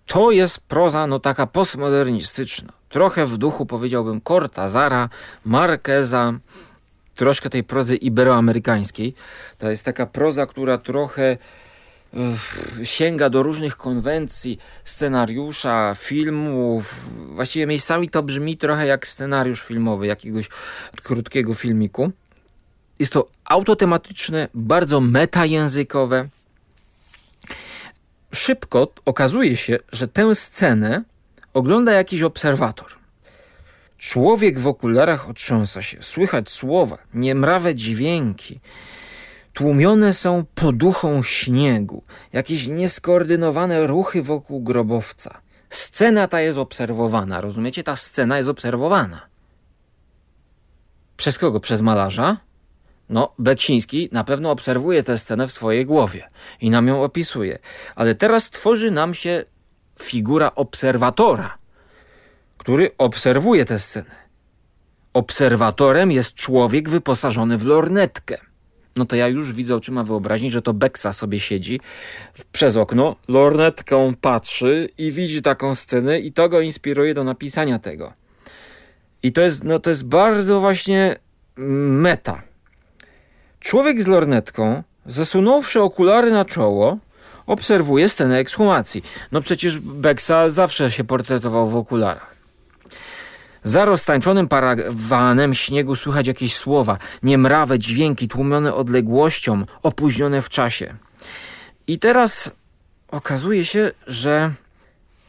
To jest proza no taka postmodernistyczna. Trochę w duchu powiedziałbym Cortazara, Marqueza, troszkę tej prozy iberoamerykańskiej. To jest taka proza, która trochę sięga do różnych konwencji scenariusza, filmów. Właściwie miejscami to brzmi trochę jak scenariusz filmowy jakiegoś krótkiego filmiku. Jest to autotematyczne, bardzo metajęzykowe. Szybko okazuje się, że tę scenę ogląda jakiś obserwator. Człowiek w okularach otrząsa się, słychać słowa, niemrawe dźwięki. Tłumione są poduchą śniegu, jakieś nieskoordynowane ruchy wokół grobowca. Scena ta jest obserwowana, rozumiecie? Ta scena jest obserwowana. Przez kogo? Przez malarza? No, Beksiński na pewno obserwuje tę scenę w swojej głowie i nam ją opisuje. Ale teraz tworzy nam się figura obserwatora, który obserwuje tę scenę. Obserwatorem jest człowiek wyposażony w lornetkę. No to ja już widzę oczyma wyobraźni, że to Beksa sobie siedzi przez okno, lornetką patrzy i widzi taką scenę i to go inspiruje do napisania tego. I to jest, no to jest bardzo właśnie meta. Człowiek z lornetką, zasunąwszy okulary na czoło, obserwuje scenę ekshumacji. No przecież Beksa zawsze się portretował w okularach. Za roztańczonym parawanem śniegu słychać jakieś słowa, niemrawe dźwięki tłumione odległością, opóźnione w czasie. I teraz okazuje się, że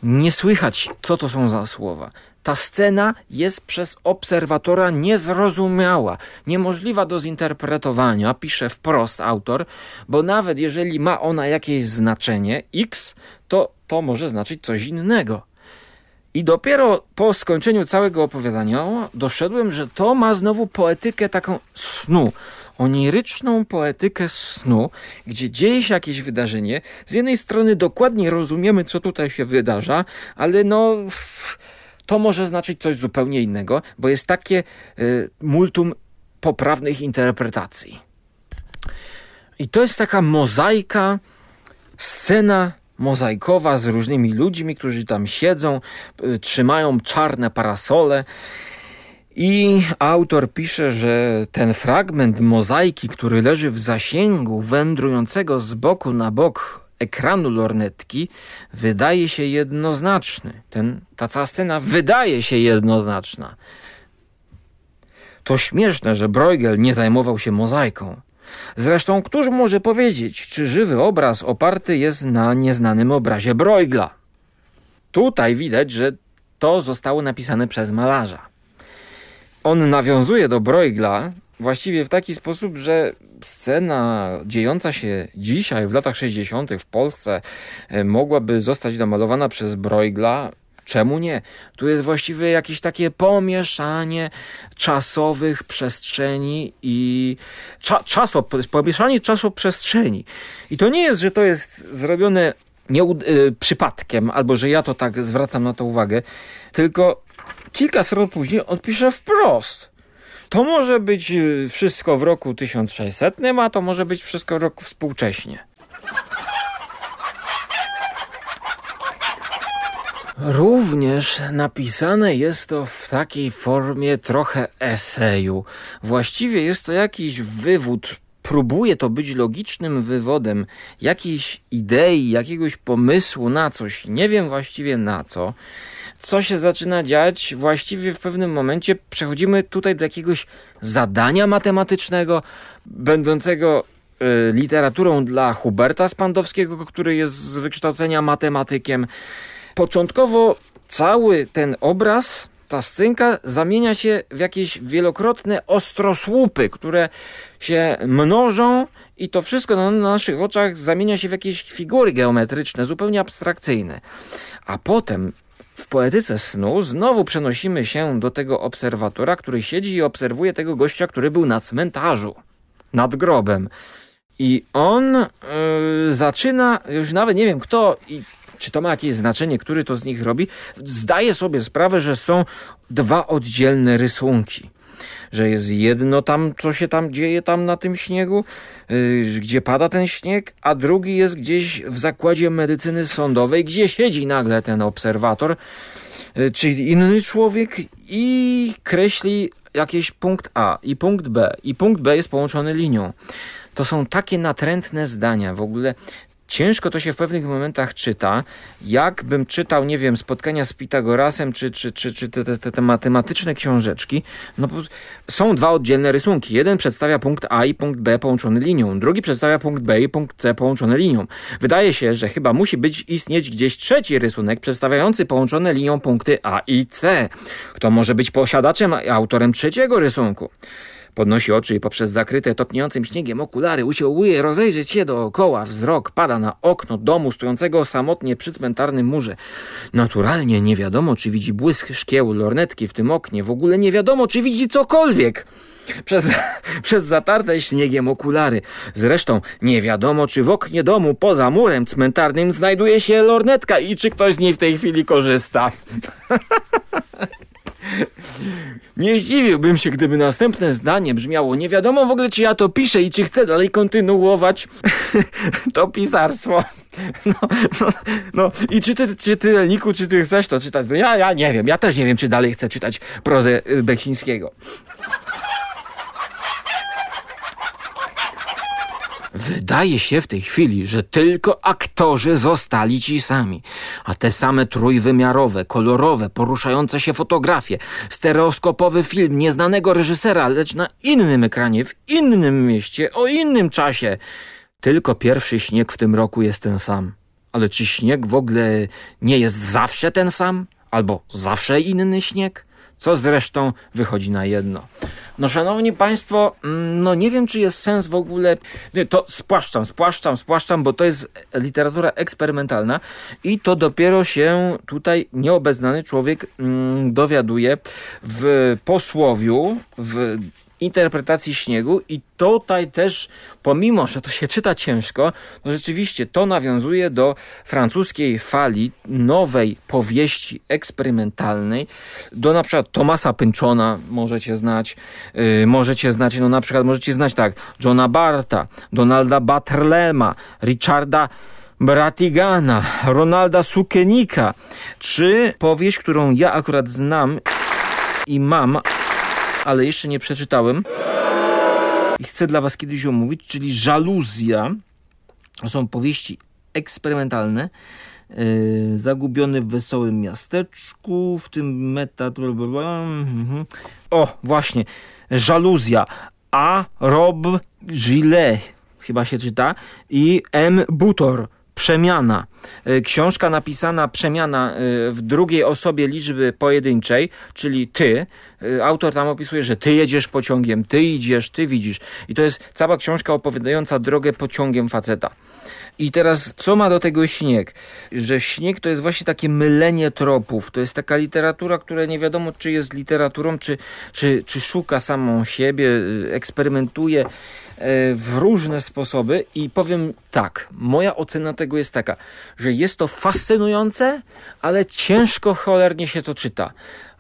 nie słychać, co to są za słowa. Ta scena jest przez obserwatora niezrozumiała, niemożliwa do zinterpretowania, pisze wprost autor, bo nawet jeżeli ma ona jakieś znaczenie x, to to może znaczyć coś innego. I dopiero po skończeniu całego opowiadania doszedłem, że to ma znowu poetykę taką snu, oniryczną poetykę snu, gdzie dzieje się jakieś wydarzenie. Z jednej strony dokładnie rozumiemy, co tutaj się wydarza, ale no to może znaczyć coś zupełnie innego, bo jest takie y, multum poprawnych interpretacji. I to jest taka mozaika, scena mozaikowa z różnymi ludźmi, którzy tam siedzą, y, trzymają czarne parasole. I autor pisze, że ten fragment mozaiki, który leży w zasięgu wędrującego z boku na bok ekranu lornetki, wydaje się jednoznaczny. Ten, ta cała scena wydaje się jednoznaczna. To śmieszne, że Bruegel nie zajmował się mozaiką. Zresztą, któż może powiedzieć, czy żywy obraz oparty jest na nieznanym obrazie Bruegla? Tutaj widać, że to zostało napisane przez malarza. On nawiązuje do Bruegla właściwie w taki sposób, że scena dziejąca się dzisiaj, w latach 60. w Polsce, e, mogłaby zostać namalowana przez Bruegla Czemu nie? Tu jest właściwie jakieś takie pomieszanie czasowych przestrzeni i cza, czaso, pomieszanie czasoprzestrzeni. I to nie jest, że to jest zrobione nie, y, przypadkiem, albo że ja to tak zwracam na to uwagę, tylko kilka stron później on pisze wprost. To może być y, wszystko w roku 1600, a to może być wszystko w roku współcześnie. Również napisane jest to w takiej formie trochę eseju. Właściwie jest to jakiś wywód próbuje to być logicznym wywodem jakiejś idei, jakiegoś pomysłu na coś, nie wiem właściwie na co, co się zaczyna dziać, właściwie w pewnym momencie przechodzimy tutaj do jakiegoś zadania matematycznego, będącego y, literaturą dla Huberta Spandowskiego, który jest z wykształcenia matematykiem. Początkowo cały ten obraz, ta scenka zamienia się w jakieś wielokrotne ostrosłupy, które się mnożą i to wszystko na naszych oczach zamienia się w jakieś figury geometryczne, zupełnie abstrakcyjne. A potem w poetyce snu znowu przenosimy się do tego obserwatora, który siedzi i obserwuje tego gościa, który był na cmentarzu, nad grobem. I on yy, zaczyna, już nawet nie wiem kto i czy to ma jakieś znaczenie, który to z nich robi, zdaje sobie sprawę, że są dwa oddzielne rysunki. Że jest jedno tam, co się tam dzieje tam na tym śniegu, yy, gdzie pada ten śnieg, a drugi jest gdzieś w zakładzie medycyny sądowej, gdzie siedzi nagle ten obserwator, yy, czyli inny człowiek i kreśli jakiś punkt A i punkt B. I punkt B jest połączony linią. To są takie natrętne zdania. W ogóle ciężko to się w pewnych momentach czyta. Jakbym czytał, nie wiem, spotkania z Pitagorasem, czy, czy, czy, czy te, te, te matematyczne książeczki, no są dwa oddzielne rysunki. Jeden przedstawia punkt A i punkt B połączony linią, drugi przedstawia punkt B i punkt C połączony linią. Wydaje się, że chyba musi być istnieć gdzieś trzeci rysunek przedstawiający połączone linią punkty A i C. Kto może być posiadaczem, autorem trzeciego rysunku? Podnosi oczy i poprzez zakryte topniejącym śniegiem okulary usiłuje rozejrzeć się dookoła. Wzrok pada na okno domu stojącego samotnie przy cmentarnym murze. Naturalnie nie wiadomo, czy widzi błysk szkieł lornetki w tym oknie. W ogóle nie wiadomo, czy widzi cokolwiek. Przez, przez zatarte śniegiem okulary. Zresztą nie wiadomo, czy w oknie domu poza murem cmentarnym znajduje się lornetka i czy ktoś z niej w tej chwili korzysta. Nie zdziwiłbym się, gdyby następne zdanie brzmiało nie wiadomo w ogóle, czy ja to piszę i czy chcę dalej kontynuować to pisarstwo. No, no, no. i czy ty, czy ty, Niku, czy ty chcesz to czytać? No ja, ja nie wiem, ja też nie wiem, czy dalej chcę czytać prozę y, Bechińskiego. Wydaje się w tej chwili, że tylko aktorzy zostali ci sami, a te same trójwymiarowe, kolorowe, poruszające się fotografie, stereoskopowy film nieznanego reżysera, lecz na innym ekranie, w innym mieście, o innym czasie. Tylko pierwszy śnieg w tym roku jest ten sam. Ale czy śnieg w ogóle nie jest zawsze ten sam? Albo zawsze inny śnieg? Co zresztą wychodzi na jedno. No szanowni państwo, mm, no nie wiem czy jest sens w ogóle, nie, to spłaszczam, spłaszczam, spłaszczam, bo to jest literatura eksperymentalna i to dopiero się tutaj nieobeznany człowiek mm, dowiaduje w posłowiu, w interpretacji śniegu i tutaj też, pomimo, że to się czyta ciężko, no rzeczywiście to nawiązuje do francuskiej fali nowej powieści eksperymentalnej, do na przykład Tomasa Pynchona możecie znać, yy, możecie znać, no na przykład możecie znać tak, Johna Barta, Donalda Butterlema, Richarda Bratigana, Ronalda Sukenika, czy powieść, którą ja akurat znam i mam, ale jeszcze nie przeczytałem i chcę dla was kiedyś omówić, czyli Żaluzja. To są powieści eksperymentalne, yy, zagubiony w wesołym miasteczku, w tym meta... Mhm. O, właśnie, Żaluzja. A. Rob Gillet, chyba się czyta, i M. Butor przemiana. E, książka napisana przemiana e, w drugiej osobie liczby pojedynczej, czyli ty. E, autor tam opisuje, że ty jedziesz pociągiem, ty idziesz, ty widzisz. I to jest cała książka opowiadająca drogę pociągiem faceta. I teraz, co ma do tego śnieg? Że śnieg to jest właśnie takie mylenie tropów. To jest taka literatura, która nie wiadomo, czy jest literaturą, czy, czy, czy szuka samą siebie, eksperymentuje w różne sposoby i powiem tak, moja ocena tego jest taka, że jest to fascynujące, ale ciężko cholernie się to czyta.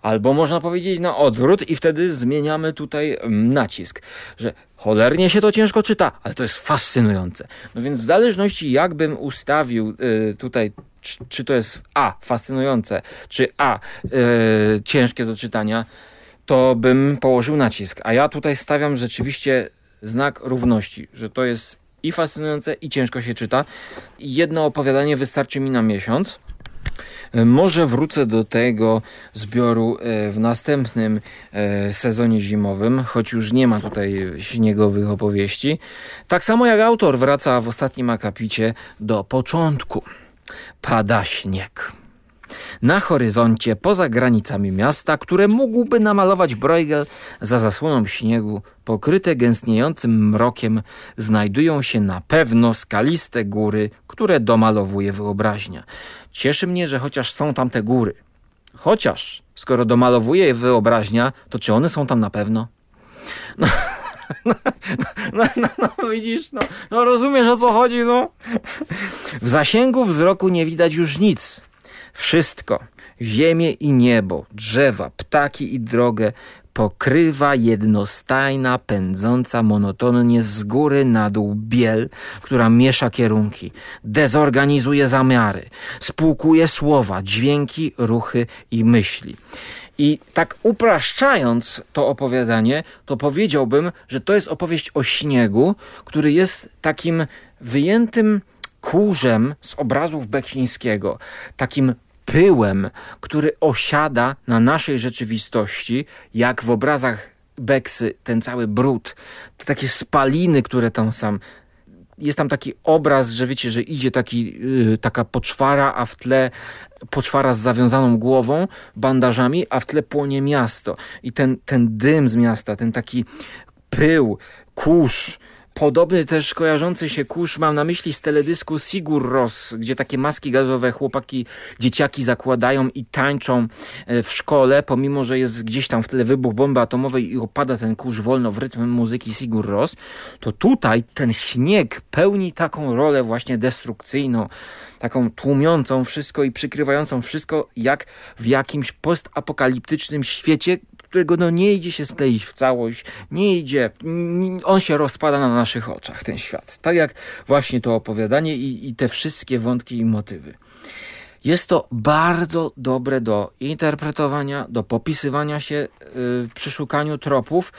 Albo można powiedzieć na odwrót i wtedy zmieniamy tutaj mm, nacisk, że cholernie się to ciężko czyta, ale to jest fascynujące. No więc w zależności jakbym ustawił y, tutaj czy, to jest A fascynujące, czy A y, ciężkie do czytania, to bym położył nacisk. A ja tutaj stawiam rzeczywiście znak równości, że to jest i fascynujące, i ciężko się czyta. Jedno opowiadanie wystarczy mi na miesiąc. E, może wrócę do tego zbioru e, w następnym e, sezonie zimowym, choć już nie ma tutaj śniegowych opowieści. Tak samo jak autor wraca w ostatnim akapicie do początku. Pada śnieg. Na horyzoncie, poza granicami miasta, które mógłby namalować Bruegel za zasłoną śniegu, pokryte gęstniejącym mrokiem, znajdują się na pewno skaliste góry, które domalowuje wyobraźnia. Cieszy mnie, że chociaż są tam te góry. Chociaż, skoro domalowuje je wyobraźnia, to czy one są tam na pewno? No. No, no, no, no, widzisz, no, no rozumiesz o co chodzi, no. W zasięgu wzroku nie widać już nic. Wszystko, ziemię i niebo, drzewa, ptaki i drogę pokrywa jednostajna, pędząca monotonnie z góry na dół biel, która miesza kierunki, dezorganizuje zamiary, spłukuje słowa, dźwięki, ruchy i myśli. I tak upraszczając to opowiadanie, to powiedziałbym, że to jest opowieść o śniegu, który jest takim wyjętym kurzem z obrazów Beksińskiego, takim pyłem, który osiada na naszej rzeczywistości, jak w obrazach Beksy, ten cały brud, te takie spaliny, które tam sam jest tam taki obraz, że wiecie, że idzie taki, yy, taka poczwara, a w tle poczwara z zawiązaną głową, bandażami, a w tle płonie miasto. I ten, ten dym z miasta, ten taki pył, kurz, Podobny też kojarzący się kurz mam na myśli z teledysku Sigur Ros, gdzie takie maski gazowe chłopaki, dzieciaki zakładają i tańczą e, w szkole, pomimo, że jest gdzieś tam w tle wybuch bomby atomowej i opada ten kurz wolno w rytm muzyki Sigur Ros, to tutaj ten śnieg pełni taką rolę właśnie destrukcyjną, taką tłumiącą wszystko i przykrywającą wszystko, jak w jakimś postapokaliptycznym świecie, którego no nie idzie się skleić w całość, nie idzie, on się rozpada na naszych oczach, ten świat. Tak jak właśnie to opowiadanie i, i te wszystkie wątki i motywy. Jest to bardzo dobre do interpretowania, do popisywania się yy, przy szukaniu tropów.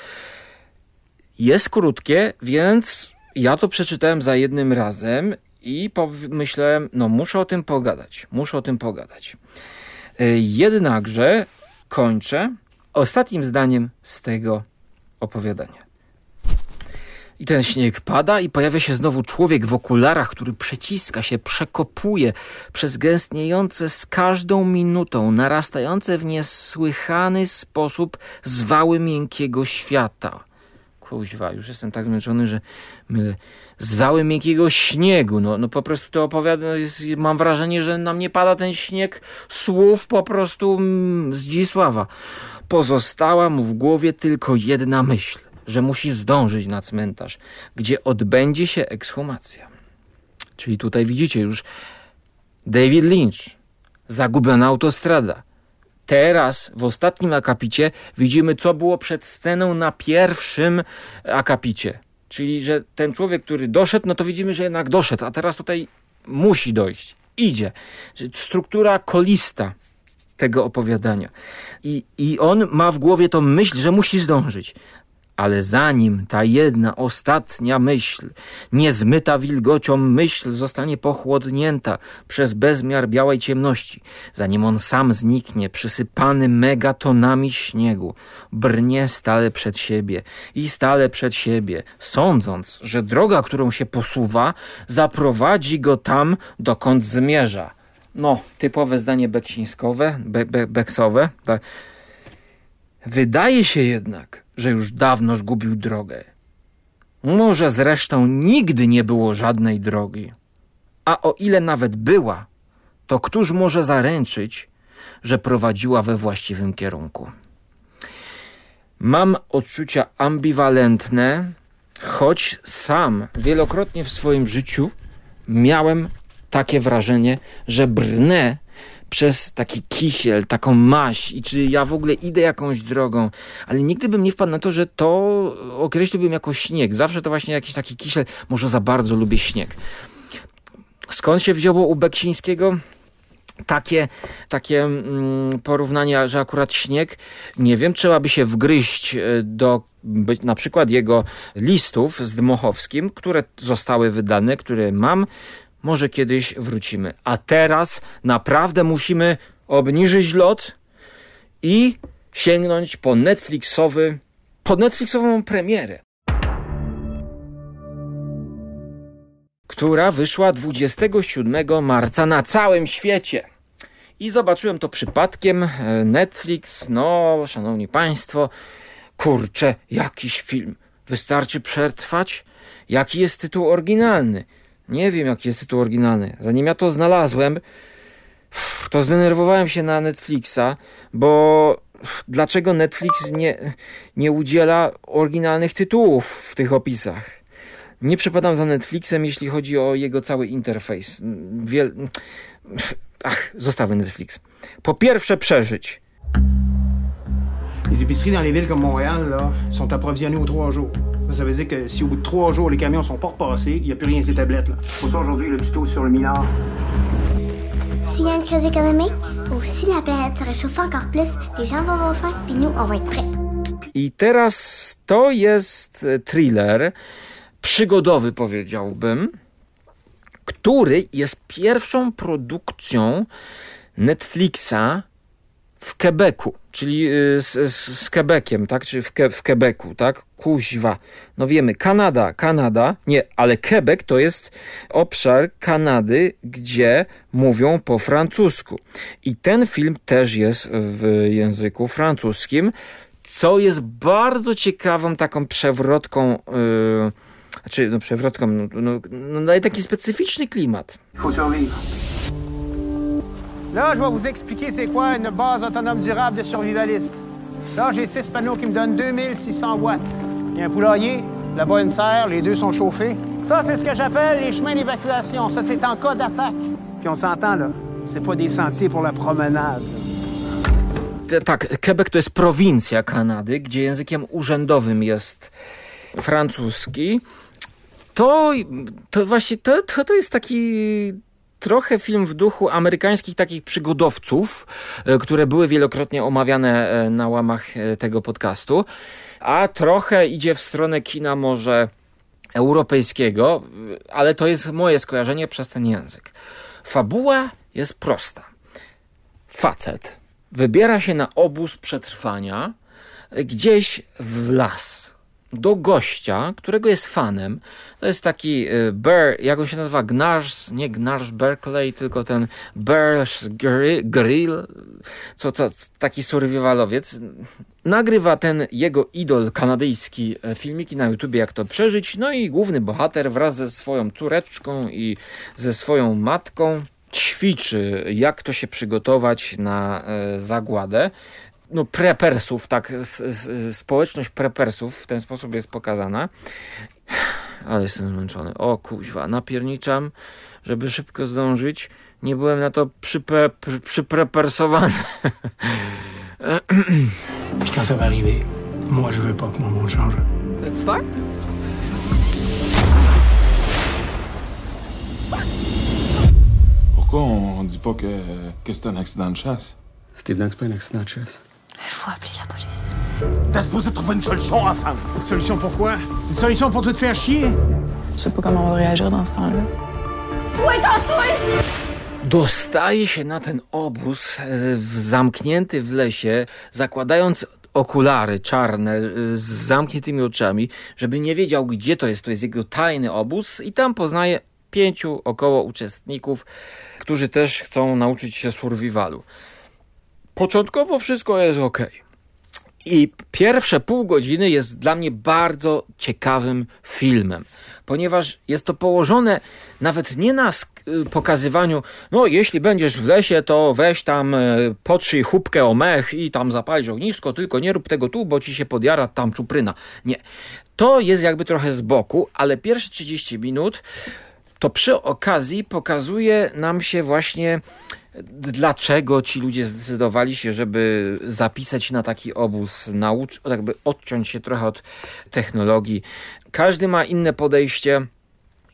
Jest krótkie, więc ja to przeczytałem za jednym razem i pomyślałem, no muszę o tym pogadać, muszę o tym pogadać. Yy, jednakże kończę ostatnim zdaniem z tego opowiadania. I ten śnieg pada, i pojawia się znowu człowiek w okularach, który przeciska się, przekopuje przez gęstniejące z każdą minutą, narastające w niesłychany sposób zwały miękkiego świata. Kuźwa, już jestem tak zmęczony, że mylę. Zwały miękkiego śniegu. No, no po prostu to opowiada, jest, mam wrażenie, że na mnie pada ten śnieg słów po prostu mm, Zdzisława. Pozostała mu w głowie tylko jedna myśl, że musi zdążyć na cmentarz, gdzie odbędzie się ekshumacja. Czyli tutaj widzicie już David Lynch, zagubiona autostrada. Teraz w ostatnim akapicie widzimy, co było przed sceną na pierwszym akapicie. Czyli, że ten człowiek, który doszedł, no to widzimy, że jednak doszedł, a teraz tutaj musi dojść. Idzie. Struktura kolista tego opowiadania. I, I on ma w głowie tą myśl, że musi zdążyć. Ale zanim ta jedna, ostatnia myśl, niezmyta wilgocią myśl zostanie pochłodnięta przez bezmiar białej ciemności, zanim on sam zniknie, przysypany megatonami śniegu, brnie stale przed siebie i stale przed siebie, sądząc, że droga, którą się posuwa, zaprowadzi go tam, dokąd zmierza. No, typowe zdanie beksińskowe, be, be, beksowe. Tak. Wydaje się jednak, że już dawno zgubił drogę. Może zresztą nigdy nie było żadnej drogi. A o ile nawet była, to któż może zaręczyć, że prowadziła we właściwym kierunku? Mam odczucia ambiwalentne, choć sam wielokrotnie w swoim życiu miałem takie wrażenie, że brnę przez taki kisiel, taką maść i czy ja w ogóle idę jakąś drogą, ale nigdy bym nie wpadł na to, że to określiłbym jako śnieg. Zawsze to właśnie jakiś taki kisiel, może za bardzo lubię śnieg. Skąd się wzięło u Beksińskiego? takie, takie mm, porównania, że akurat śnieg, nie wiem, trzeba by się wgryźć e, do na przykład jego listów z Dmochowskim, które zostały wydane, które mam, może kiedyś wrócimy. A teraz naprawdę musimy obniżyć lot i sięgnąć po Netflixowy, po Netflixową premierę. która wyszła 27 marca na całym świecie. I zobaczyłem to przypadkiem. Netflix, no, szanowni państwo, kurczę, jakiś film. Wystarczy przetrwać? Jaki jest tytuł oryginalny? Nie wiem, jaki jest tytuł oryginalny. Zanim ja to znalazłem, to zdenerwowałem się na Netflixa, bo dlaczego Netflix nie, nie udziela oryginalnych tytułów w tych opisach? Nie przepadam za Netflixem, jeśli chodzi o jego cały interfejs. Wiel... Ach, zostawmy Netflix. Po pierwsze, przeżyć. Les épiceries dans les villes comme Montréal là, sont approvisionnées aux trois jours. Ça veut dire que si au bout de trois jours, les camions sont pas repassés, il n'y a plus rien ces tablettes. Là. Pour ça, aujourd'hui, le tuto sur le minard. S'il y a une crise économique ou si la planète se réchauffe encore plus, les gens vont avoir faim, puis nous, on va être prêts. I teraz to jest thriller przygodowy, powiedziałbym, który jest pierwszą produkcją Netflixa w Quebecu, czyli y, z, z, z Quebeciem, tak? Czy w, Ke, w Quebecu, tak? Kuźwa. No wiemy, Kanada, Kanada, nie, ale Quebec to jest obszar Kanady, gdzie mówią po francusku. I ten film też jest w języku francuskim, co jest bardzo ciekawą taką przewrotką, yy, znaczy no przewrotką, no, no, no daje taki specyficzny klimat. Faut. Là, je vais vous expliquer c'est quoi une base autonome durable de survivaliste. Là, j'ai six panneaux qui me donnent 2600 watts. Il y a un poulailler, là-bas une serre, les deux sont chauffés. Ça, c'est ce que j'appelle les chemins d'évacuation. Ça, c'est en cas d'attaque. Puis on s'entend, là, c'est pas des sentiers pour la promenade. Tak, Quebec to jest prowincja Kanady, gdzie językiem urzędowym jest francuski. To, to właśnie to, to, to jest taki trochę film w duchu amerykańskich takich przygodowców, e, które były wielokrotnie omawiane e, na łamach e, tego podcastu, a trochę idzie w stronę kina może europejskiego, ale to jest moje skojarzenie przez ten język. Fabuła jest prosta. Facet wybiera się na obóz przetrwania gdzieś w las do gościa, którego jest fanem. To jest taki y, Bear, jak on się nazywa? Gnars, nie Gnars Berkeley, tylko ten Bears Gri- Grill, co, co, taki survivalowiec. Nagrywa ten jego idol kanadyjski e, filmiki na YouTubie, jak to przeżyć. No i główny bohater wraz ze swoją córeczką i ze swoją matką ćwiczy, jak to się przygotować na e, zagładę. No, prepersów, tak, s- s- społeczność prepersów w ten sposób jest pokazana. Ale jestem zmęczony. O kuźwa, napierniczam, żeby szybko zdążyć. Nie byłem na to przype, pr, przyprepersowany. Quand ça va arriver, moi, je veux pas que mon monde change. It's bar? Pourquoi on dit pas que, que c'est un accident de chasse? C'est évident que c'est pas un accident de chasse. Faut appeler la police. T'as supposé trouver une solution ensemble. Une solution pour quoi? Une solution pour te faire chier? Je sais pas comment on va réagir dans ce temps-là. dostaje się na ten obóz w- zamknięty w lesie, zakładając okulary czarne e, z zamkniętymi oczami, żeby nie wiedział, gdzie to jest. To jest jego tajny obóz i tam poznaje pięciu około uczestników, którzy też chcą nauczyć się survivalu. Początkowo wszystko jest ok. I pierwsze pół godziny jest dla mnie bardzo ciekawym filmem, ponieważ jest to położone nawet nie na pokazywaniu, no jeśli będziesz w lesie, to weź tam y, potrzyj chubkę o mech i tam zapalić ognisko, tylko nie rób tego tu, bo ci się podjara tam czupryna. Nie. To jest jakby trochę z boku, ale pierwsze 30 minut to przy okazji pokazuje nam się właśnie dlaczego ci ludzie zdecydowali się, żeby zapisać na taki obóz, naucz, jakby odciąć się trochę od technologii. Każdy ma inne podejście,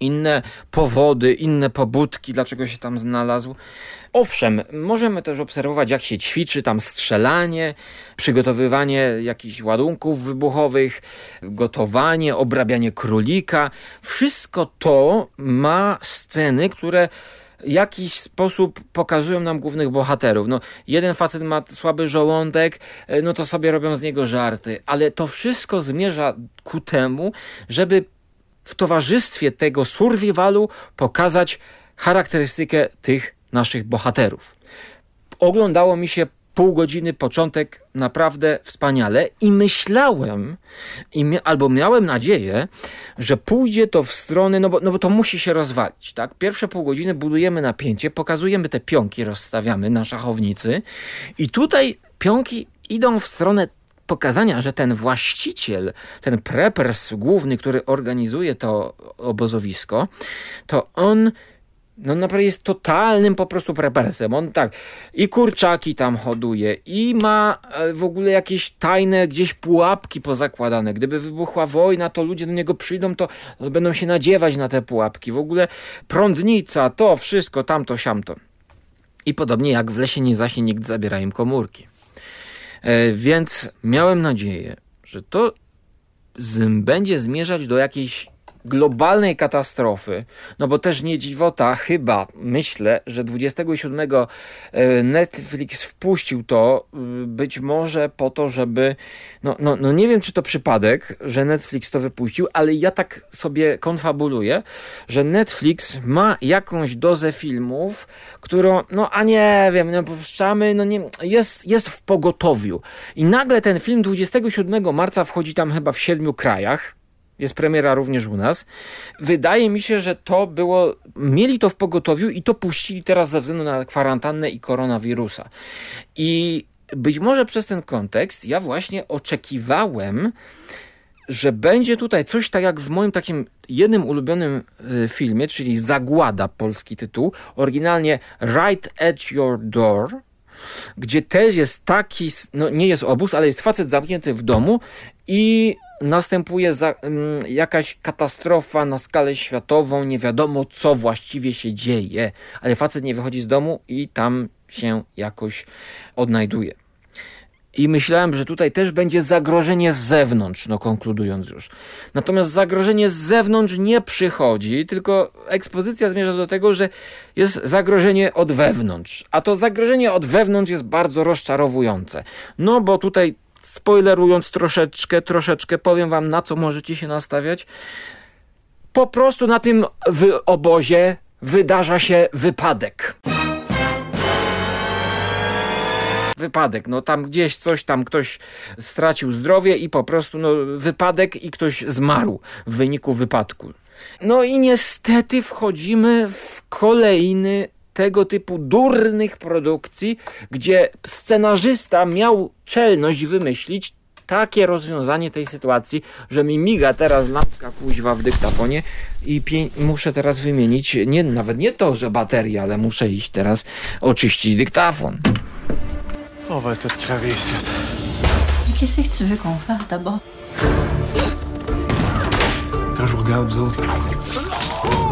inne powody, inne pobudki, dlaczego się tam znalazł. Owszem, możemy też obserwować, jak się ćwiczy tam strzelanie, przygotowywanie jakichś ładunków wybuchowych, gotowanie, obrabianie królika. Wszystko to ma sceny, które jakiś sposób pokazują nam głównych bohaterów. No, jeden facet ma słaby żołądek, e, no to sobie robią z niego żarty, ale to wszystko zmierza ku temu, żeby w towarzystwie tego survivalu pokazać charakterystykę tych naszych bohaterów. Oglądało mi się pół godziny, początek naprawdę wspaniale i myślałem, i albo miałem nadzieję, że pójdzie to w stronę, no bo, no bo to musi się rozwalić, tak? Pierwsze pół godziny budujemy napięcie, pokazujemy te pionki, rozstawiamy na szachownicy i tutaj pionki idą w stronę pokazania, że ten właściciel, ten preppers główny, który organizuje to obozowisko, to on no naprawdę jest totalnym po prostu prepersem. On tak i kurczaki tam hoduje i ma e, w ogóle jakieś tajne gdzieś pułapki pozakładane. Gdyby wybuchła wojna, to ludzie do niego przyjdą, to będą się nadziewać na te pułapki. W ogóle prądnica, to wszystko, tamto, siamto. I podobnie jak w lesie nie zaśnie, nikt zabiera im komórki. E, Więc miałem nadzieję, że to z, będzie zmierzać do jakiejś globalnej katastrofy, no bo też nie dziwota, chyba myślę, że 27 e, Netflix wpuścił to y, być może po to, żeby, no, no, no nie wiem czy to przypadek, że Netflix to wypuścił, ale ja tak sobie konfabuluję, że Netflix ma jakąś dozę filmów, którą, no a nie wiem, no puszczamy, no nie, jest, jest w pogotowiu. I nagle ten film 27 marca wchodzi tam chyba w siedmiu krajach. Jest premiera również u nas. Wydaje mi się, że to było. Mieli to w pogotowiu i to puścili teraz ze względu na kwarantannę i koronawirusa. I być może przez ten kontekst ja właśnie oczekiwałem, że będzie tutaj coś tak jak w moim takim jednym ulubionym y, filmie, czyli Zagłada, polski tytuł, oryginalnie Right at Your Door, gdzie też jest taki, no nie jest obóz, ale jest facet zamknięty w domu i następuje za, um, jakaś katastrofa na skalę światową, nie wiadomo co właściwie się dzieje, ale facet nie wychodzi z domu i tam się jakoś odnajduje. I myślałem, że tutaj też będzie zagrożenie z zewnątrz, no konkludując już. Natomiast zagrożenie z zewnątrz nie przychodzi, tylko ekspozycja zmierza do tego, że jest zagrożenie od wewnątrz. A to zagrożenie od wewnątrz jest bardzo rozczarowujące. No bo tutaj spoilerując troszeczkę, troszeczkę powiem wam na co możecie się nastawiać. Po prostu na tym obozie wydarza się wypadek wypadek. No tam gdzieś coś, tam ktoś stracił zdrowie i po prostu no, wypadek i ktoś zmarł w wyniku wypadku. No i niestety wchodzimy w kolejny tego typu durnych produkcji, gdzie scenarzysta miał czelność wymyślić takie rozwiązanie tej sytuacji, że mi miga teraz lampka kuźwa w dyktafonie i muszę teraz wymienić, nie, nawet nie to, że bateria, ale muszę iść teraz oczyścić dyktafon. On va tout crever ici. Qu'est-ce que tu veux qu'on fasse d'abord? Quand je vous regarde, vous autres,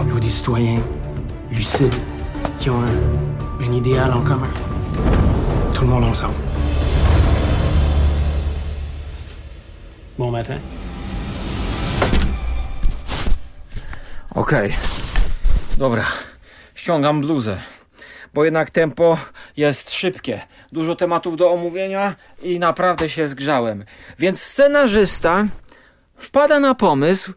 je des citoyens lucides qui ont un, un idéal en commun. Tout le monde ensemble. Bon matin. Dobra. Ściągam bluzę. bo jednak tempo jest szybkie. Dużo tematów do omówienia i naprawdę się zgrzałem. Więc scenarzysta wpada na pomysł,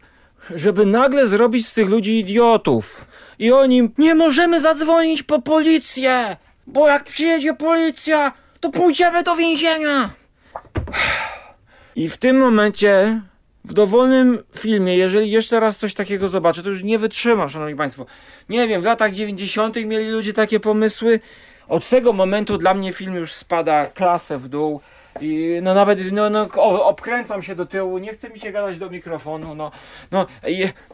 żeby nagle zrobić z tych ludzi idiotów. I oni, nie możemy zadzwonić po policję, bo jak przyjedzie policja, to pójdziemy do więzienia. I w tym momencie w dowolnym filmie, jeżeli jeszcze raz coś takiego zobaczę, to już nie wytrzymam, szanowni państwo. Nie wiem, w latach 90. mieli ludzie takie pomysły. Od tego momentu dla mnie film już spada klasę w dół. I no nawet no, no, obkręcam się do tyłu, nie chce mi się gadać do mikrofonu. No, no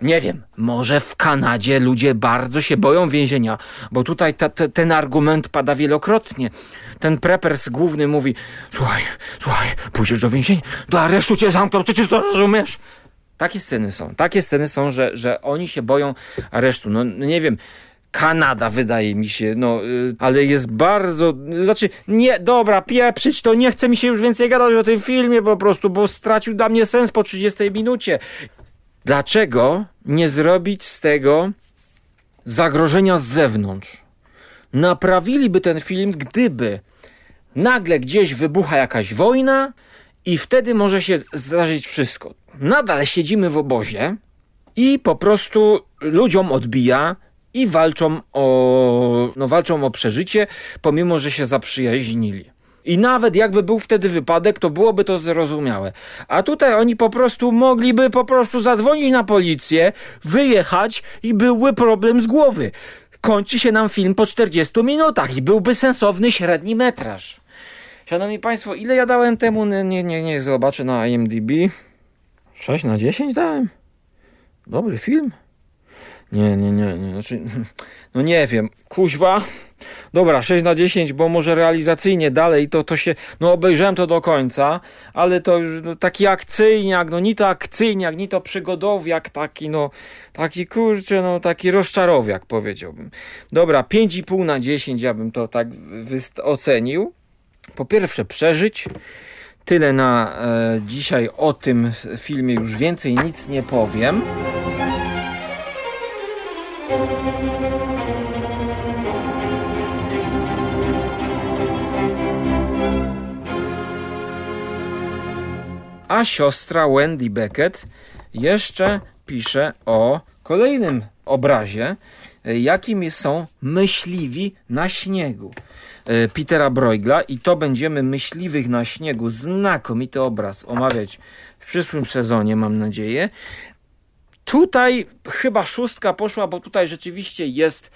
nie wiem, może w Kanadzie ludzie bardzo się boją więzienia, bo tutaj ta, ta, ten argument pada wielokrotnie. Ten prepers główny mówi: Słuchaj, słuchaj, pójdziesz do więzienia, do aresztu cię zamkną, ty, ty to rozumiesz? Takie sceny są. Takie sceny są, że, że oni się boją aresztu. No nie wiem. Kanada wydaje mi się, no, y, ale jest bardzo, znaczy, nie, dobra, pieprzyć to, nie chce mi się już więcej gadać o tym filmie po prostu, bo stracił dla mnie sens po 30 minucie. Dlaczego nie zrobić z tego zagrożenia z zewnątrz? Naprawiliby ten film, gdyby nagle gdzieś wybucha jakaś wojna i wtedy może się zdarzyć wszystko. Nadal siedzimy w obozie i po prostu ludziom odbija i walczą o, no walczą o przeżycie, pomimo że się zaprzyjaźnili. I nawet jakby był wtedy wypadek, to byłoby to zrozumiałe. A tutaj oni po prostu mogliby po prostu zadzwonić na policję, wyjechać i byłby problem z głowy. Kończy się nam film po 40 minutach i byłby sensowny średni metraż. Szanowni Państwo, ile ja dałem temu? Nie, nie, nie zobaczę na IMDb. 6 na 10 dałem? Dobry film? Nie, nie, nie, nie. Znaczy, no nie wiem. Kuźwa. Dobra, 6 na 10, bo może realizacyjnie dalej to, to się, no obejrzałem to do końca, ale to no, taki akcyjniak, no ni to akcyjniak, ni to przygodowiak taki, no taki kurczę, no taki rozczarowiak powiedziałbym. Dobra, 5,5 na 10 ja bym to tak ocenił po pierwsze przeżyć. Tyle na e, dzisiaj o tym filmie, już więcej nic nie powiem. A siostra Wendy Beckett jeszcze pisze o kolejnym obrazie, jakim są myśliwi na śniegu. E, Petera Bruegla i to będziemy myśliwych na śniegu. Znakomity obraz omawiać w przyszłym sezonie, mam nadzieję. Tutaj chyba szóstka poszła, bo tutaj rzeczywiście jest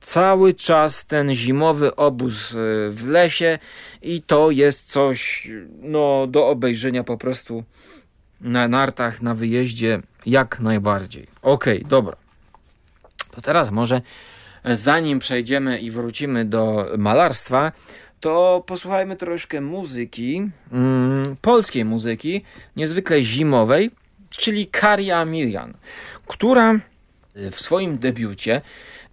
cały czas ten zimowy obóz e, w lesie i to jest coś no, do obejrzenia po prostu na nartach, na wyjeździe jak najbardziej. Okej, okay, dobra. To teraz może zanim przejdziemy i wrócimy do malarstwa, to posłuchajmy troszkę muzyki, mm, polskiej muzyki, niezwykle zimowej, czyli Karia Mirian, która w swoim debiucie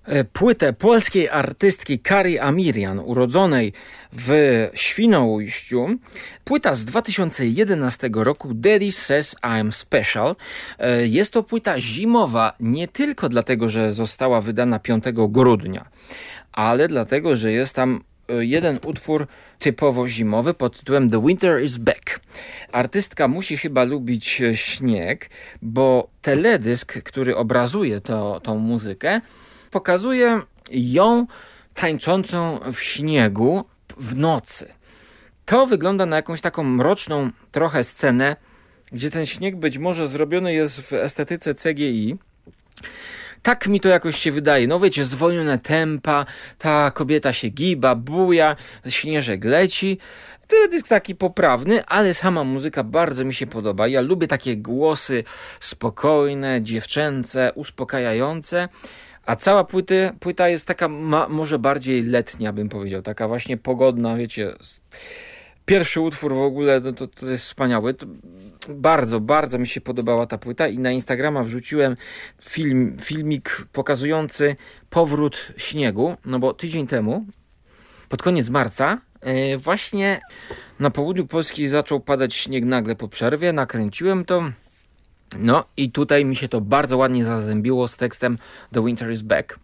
E, płytę polskiej artystki Kari Amirian, urodzonej w Świnoujściu. Płyta z 2011 roku Daddy Says I'm Special. E, jest to płyta zimowa nie tylko dlatego, że została wydana 5 grudnia, ale dlatego, że jest tam e, jeden utwór typowo zimowy pod tytułem The Winter is Back. Artystka musi chyba lubić śnieg, bo teledysk, który obrazuje to, tą muzykę, pokazuje ją tańczącą w śniegu w nocy. To wygląda na jakąś taką mroczną trochę scenę, gdzie ten śnieg być może zrobiony jest w estetyce CGI. Tak mi to jakoś się wydaje. No wiecie, zwolnione tempa, ta kobieta się giba, buja, śnieżek leci. Jest taki poprawny, ale sama muzyka bardzo mi się podoba. Ja lubię takie głosy spokojne, dziewczęce, uspokajające. A cała płyty, płyta jest taka ma, może bardziej letnia, bym powiedział, taka właśnie pogodna, wiecie. Pierwszy utwór w ogóle, no to, to jest wspaniały. To bardzo, bardzo mi się podobała ta płyta i na Instagrama wrzuciłem film, filmik pokazujący powrót śniegu, no bo tydzień temu, pod koniec marca, yy, właśnie na południu Polski zaczął padać śnieg nagle po przerwie, nakręciłem to, no i tutaj mi się to bardzo ładnie zazębiło z tekstem The Winter is Back.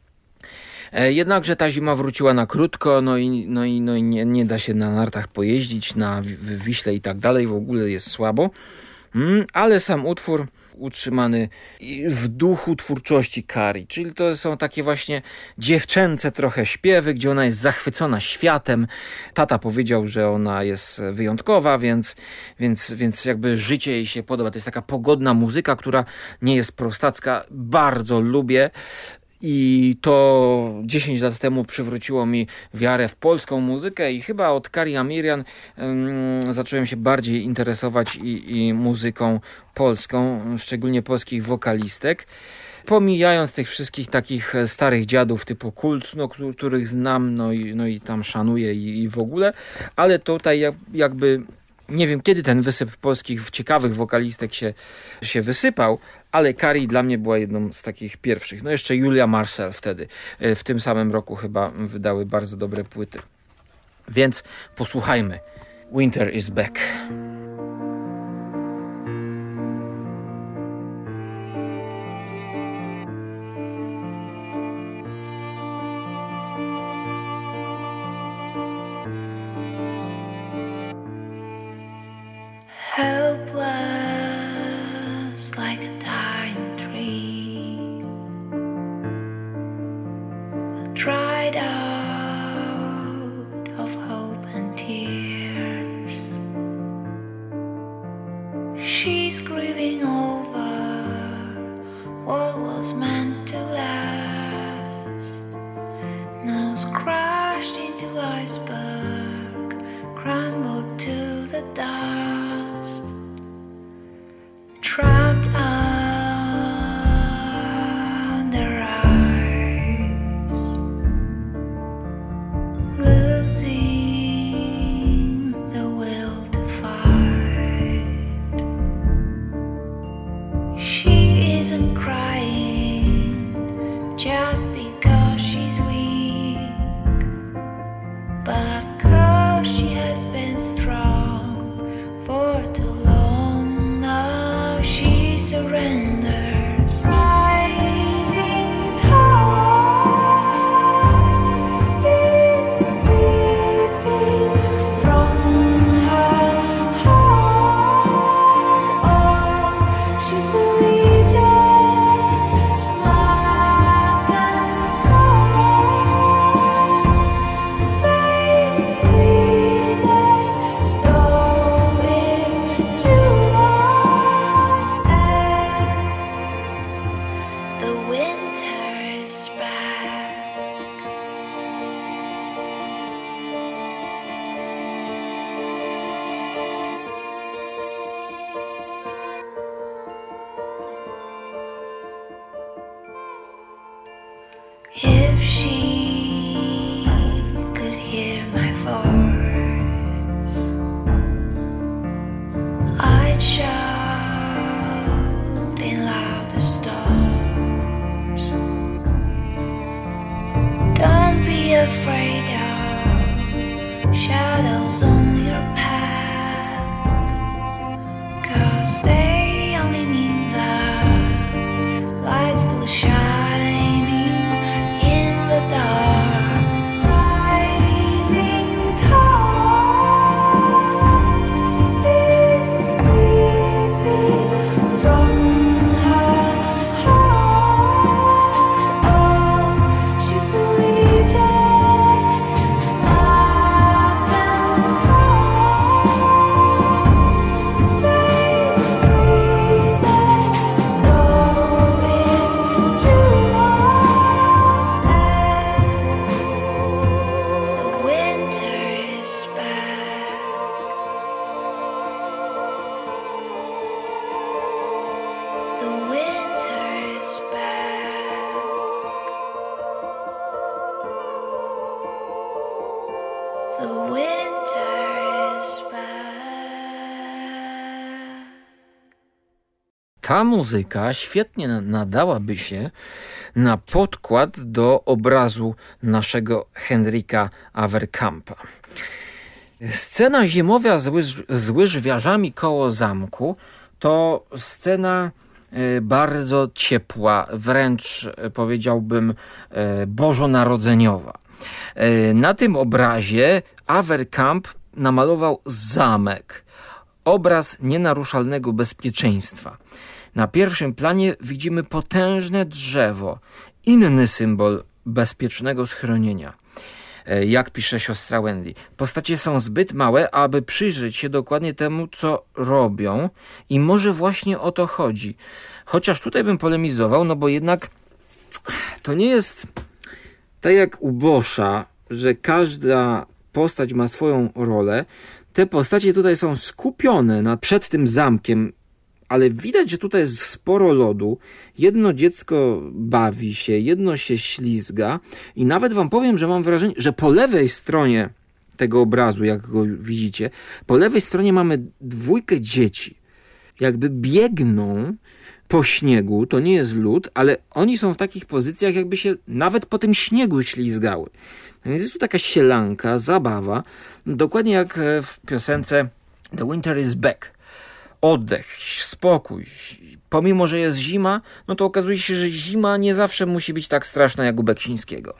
E, jednakże ta zima wróciła na krótko, no i, no i, no i nie, nie da się na nartach pojeździć, na Wiśle i tak dalej, w ogóle jest słabo. Mm, ale sam utwór utrzymany w duchu twórczości Kari, czyli to są takie właśnie dziewczęce trochę śpiewy, gdzie ona jest zachwycona światem. Tata powiedział, że ona jest wyjątkowa, więc, więc, więc jakby życie jej się podoba. To jest taka pogodna muzyka, która nie jest prostacka. Bardzo lubię. I to 10 lat temu przywróciło mi wiarę w polską muzykę i chyba od Kari Amirian um, zacząłem się bardziej interesować i, i muzyką polską, szczególnie polskich wokalistek. Pomijając tych wszystkich takich starych dziadów typu kult, no, których znam, no i, no i tam szanuję i, i w ogóle, ale tutaj jakby nie wiem kiedy ten wysyp polskich ciekawych wokalistek się, się wysypał, ale Kari dla mnie była jedną z takich pierwszych. No jeszcze Julia Marcel wtedy, e, w tym samym roku chyba wydały bardzo dobre płyty. Więc posłuchajmy. Winter is back. Ta muzyka świetnie na- nadałaby się na podkład do obrazu naszego Henryka Averkampa. Scena zimowa z, łyż, z łyżwiarzami koło zamku to scena e, bardzo ciepła, wręcz e, powiedziałbym e, bożonarodzeniowa. Na tym obrazie Averkamp namalował zamek, obraz nienaruszalnego bezpieczeństwa. Na pierwszym planie widzimy potężne drzewo, inny symbol bezpiecznego schronienia. E, Jak pisze siostra Wendy, postacie są zbyt małe, aby przyjrzeć się dokładnie temu, co robią, i może właśnie o to chodzi. Chociaż tutaj bym polemizował, no bo jednak to nie jest tak jak u Boscha, że każda postać ma swoją rolę. Te postacie tutaj są skupione na, przed tym zamkiem, ale widać, że tutaj jest sporo lodu. Jedno dziecko bawi się, jedno się ślizga i nawet wam powiem, że mam wrażenie, że po lewej stronie tego obrazu, jak go widzicie, po lewej stronie mamy dwójkę dzieci. Jakby biegną po śniegu, to nie jest lód, ale oni są w takich pozycjach, jakby się nawet po tym śniegu ślizgały. No Więc jest tu taka sielanka, zabawa, dokładnie jak e, w piosence The Winter is Back. Oddech, spokój. Pomimo, że jest zima, no to okazuje się, że zima nie zawsze musi być tak straszna jak u Beksińskiego.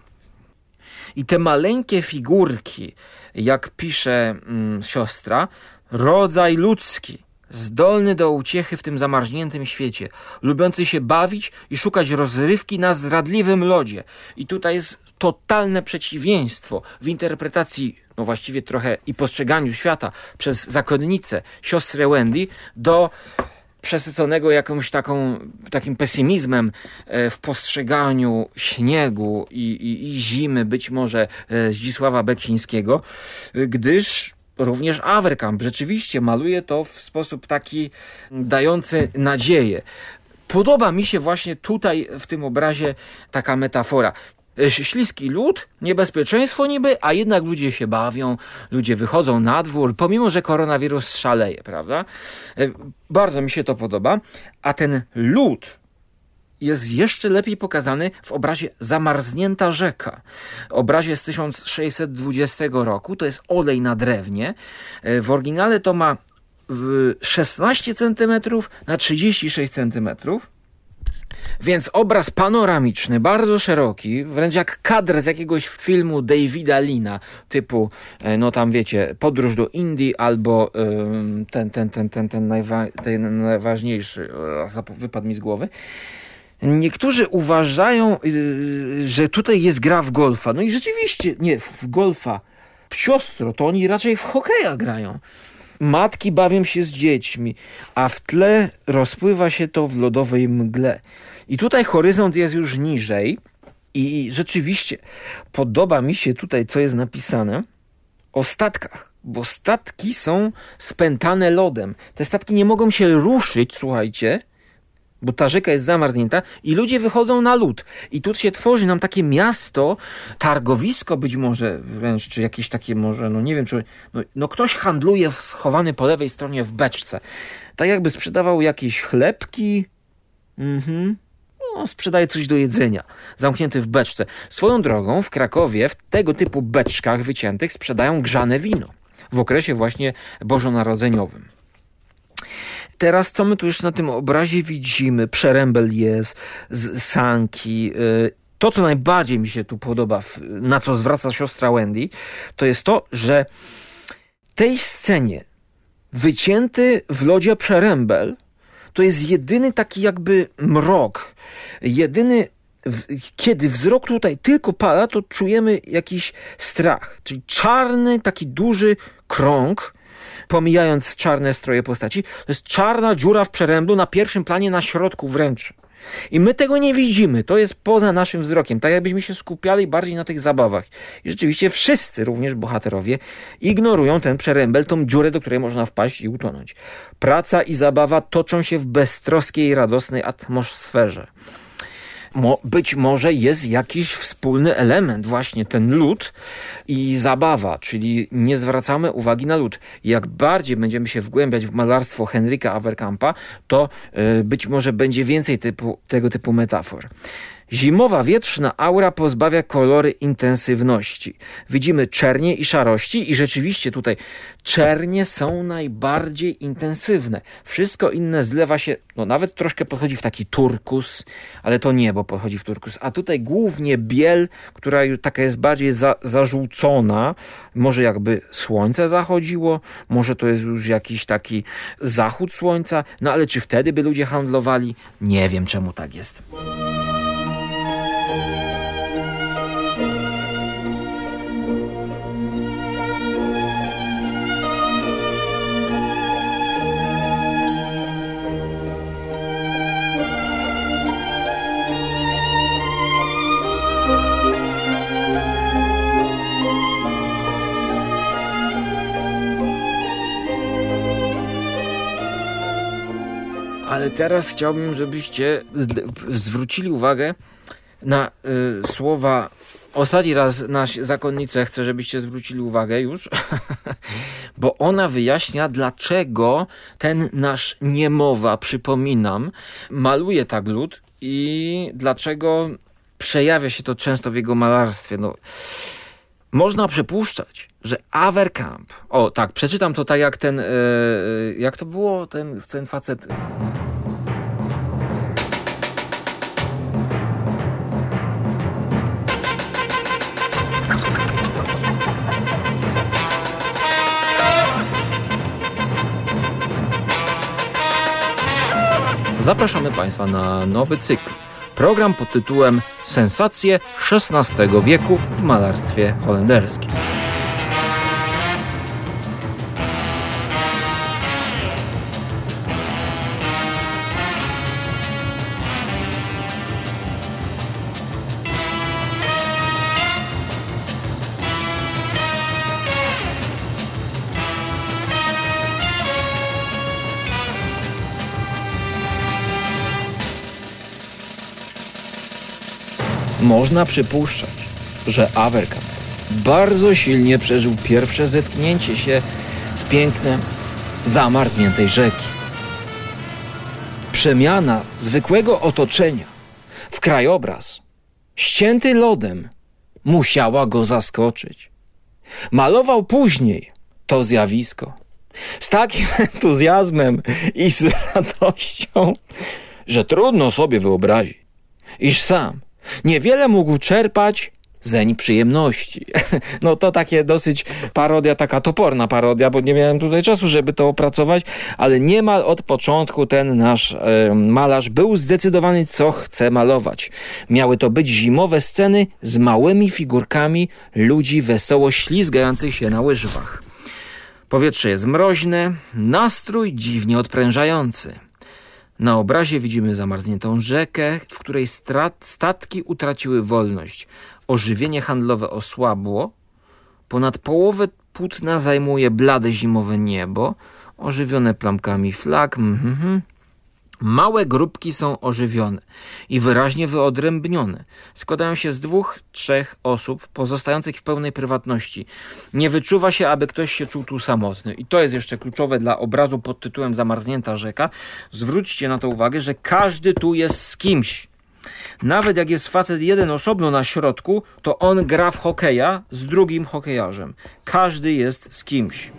I te maleńkie figurki, jak pisze mm, siostra, rodzaj ludzki, zdolny do uciechy w tym zamarzniętym świecie, lubiący się bawić i szukać rozrywki na zdradliwym lodzie. I tutaj jest totalne przeciwieństwo w interpretacji, no właściwie trochę i postrzeganiu świata przez zakonnicę, siostrę Wendy, do przesyconego jakąś taką, takim pesymizmem e, w postrzeganiu śniegu i, i, i zimy, być może e, Zdzisława Beksińskiego, gdyż również Averkamp rzeczywiście maluje to w sposób taki dający nadzieję. Podoba mi się właśnie tutaj w tym obrazie taka metafora. Śliski lód, niebezpieczeństwo niby, a jednak ludzie się bawią, ludzie wychodzą na dwór, pomimo że koronawirus szaleje, prawda? E, Bardzo mi się to podoba. A ten lód jest jeszcze lepiej pokazany w obrazie Zamarznięta rzeka. Obrazie z 1620 roku, to jest olej na drewnie. E, W oryginale to ma w 16 cm na 36 cm. Więc obraz panoramiczny, bardzo szeroki, wręcz jak kadr z jakiegoś filmu Davida Lina, typu, e, no tam wiecie, Podróż do Indii albo ten, ten, ten, ten, ten, najwa- ten najważniejszy, wypadł mi z głowy. Niektórzy uważają, y, że tutaj jest gra w golfa. No i rzeczywiście, nie, w golfa. W siostro, to oni raczej w hokeja grają. Matki bawią się z dziećmi, a w tle rozpływa się to w lodowej mgle. I tutaj horyzont jest już niżej i rzeczywiście podoba mi się tutaj, co jest napisane o statkach, bo statki są spętane lodem. Te statki nie mogą się ruszyć, słuchajcie, bo ta rzeka jest zamarznięta i ludzie wychodzą na lód. I tu się tworzy nam takie miasto, targowisko być może wręcz, czy jakieś takie może, no nie wiem, czy no, no ktoś handluje schowany po lewej stronie w beczce. Tak jakby sprzedawał jakieś chlebki, mhm, no, sprzedaje coś do jedzenia, zamknięty w beczce. Swoją drogą w Krakowie w tego typu beczkach wyciętych sprzedają grzane wino w okresie właśnie bożonarodzeniowym. Teraz co my tu jeszcze na tym obrazie widzimy? Przerębel jest, z sanki. y, To, co najbardziej mi się tu podoba, na co zwraca siostra Wendy, to jest to, że tej scenie wycięty w lodzie przerębel to jest jedyny taki jakby mrok. Jedyny, kiedy wzrok tutaj tylko pada, to czujemy jakiś strach. Czyli czarny, taki duży krąg, pomijając czarne stroje postaci, to jest czarna dziura w przeręblu na pierwszym planie, na środku wręcz. I my tego nie widzimy, to jest poza naszym wzrokiem, tak jakbyśmy się skupiali bardziej na tych zabawach. I rzeczywiście wszyscy, również bohaterowie, ignorują ten przerębel, tą dziurę, do której można wpaść i utonąć. Praca i zabawa toczą się w beztroskiej, radosnej atmosferze. Mo, być może jest jakiś wspólny element, właśnie ten lód i zabawa, czyli nie zwracamy uwagi na lód. Jak bardziej będziemy się wgłębiać w malarstwo Henryka Averkampa, to y, być może będzie więcej typu, tego typu metafor. Zimowa wietrzna aura pozbawia kolory intensywności. Widzimy czernie i szarości i rzeczywiście tutaj czernie są najbardziej intensywne. Wszystko inne zlewa się, no nawet troszkę podchodzi w taki turkus, ale to niebo podchodzi w turkus. A tutaj głównie biel, która już taka jest bardziej za, zażółcona, może jakby słońce zachodziło, może to jest już jakiś taki zachód słońca, no ale czy wtedy by ludzie handlowali? Nie wiem czemu tak jest. Teraz chciałbym, żebyście zwrócili uwagę na y, słowa. Ostatni raz nasz zakonnicę chcę, żebyście zwrócili uwagę już, bo ona wyjaśnia, dlaczego ten nasz niemowa, przypominam, maluje tak lud i dlaczego przejawia się to często w jego malarstwie. No, można przypuszczać, że Averkamp, o tak, przeczytam to tak jak ten, e, jak to było, ten, ten facet. Zapraszamy Państwa na nowy cykl. Program pod tytułem Sensacje XVI wieku w malarstwie holenderskim. Można przypuszczać, że Averkamp bardzo silnie przeżył pierwsze zetknięcie się z pięknem zamarzniętej rzeki. Przemiana zwykłego otoczenia w krajobraz ścięty lodem musiała go zaskoczyć. Malował później to zjawisko z takim entuzjazmem i z radością, że trudno sobie wyobrazić, iż sam niewiele mógł czerpać zeń przyjemności. No to takie dosyć parodia, taka toporna parodia, bo nie miałem tutaj czasu, żeby to opracować, ale niemal od początku ten nasz e, malarz był zdecydowany, co chce malować. Miały to być zimowe sceny z małymi figurkami ludzi wesoło ślizgających się na łyżwach. Powietrze jest mroźne, nastrój dziwnie odprężający. Na obrazie widzimy zamarzniętą rzekę, w której strat, statki utraciły wolność. Ożywienie handlowe osłabło. Ponad połowę płótna zajmuje blade zimowe niebo, ożywione plamkami flag. Mhm. Małe grupki są ożywione i wyraźnie wyodrębnione. Składają się z dwóch, trzech osób pozostających w pełnej prywatności. Nie wyczuwa się, aby ktoś się czuł tu samotny. I to jest jeszcze kluczowe dla obrazu pod tytułem Zamarznięta rzeka. Zwróćcie na to uwagę, że każdy tu jest z kimś. Nawet jak jest facet jeden osobno na środku, to on gra w hokeja z drugim hokejarzem. Każdy jest z kimś.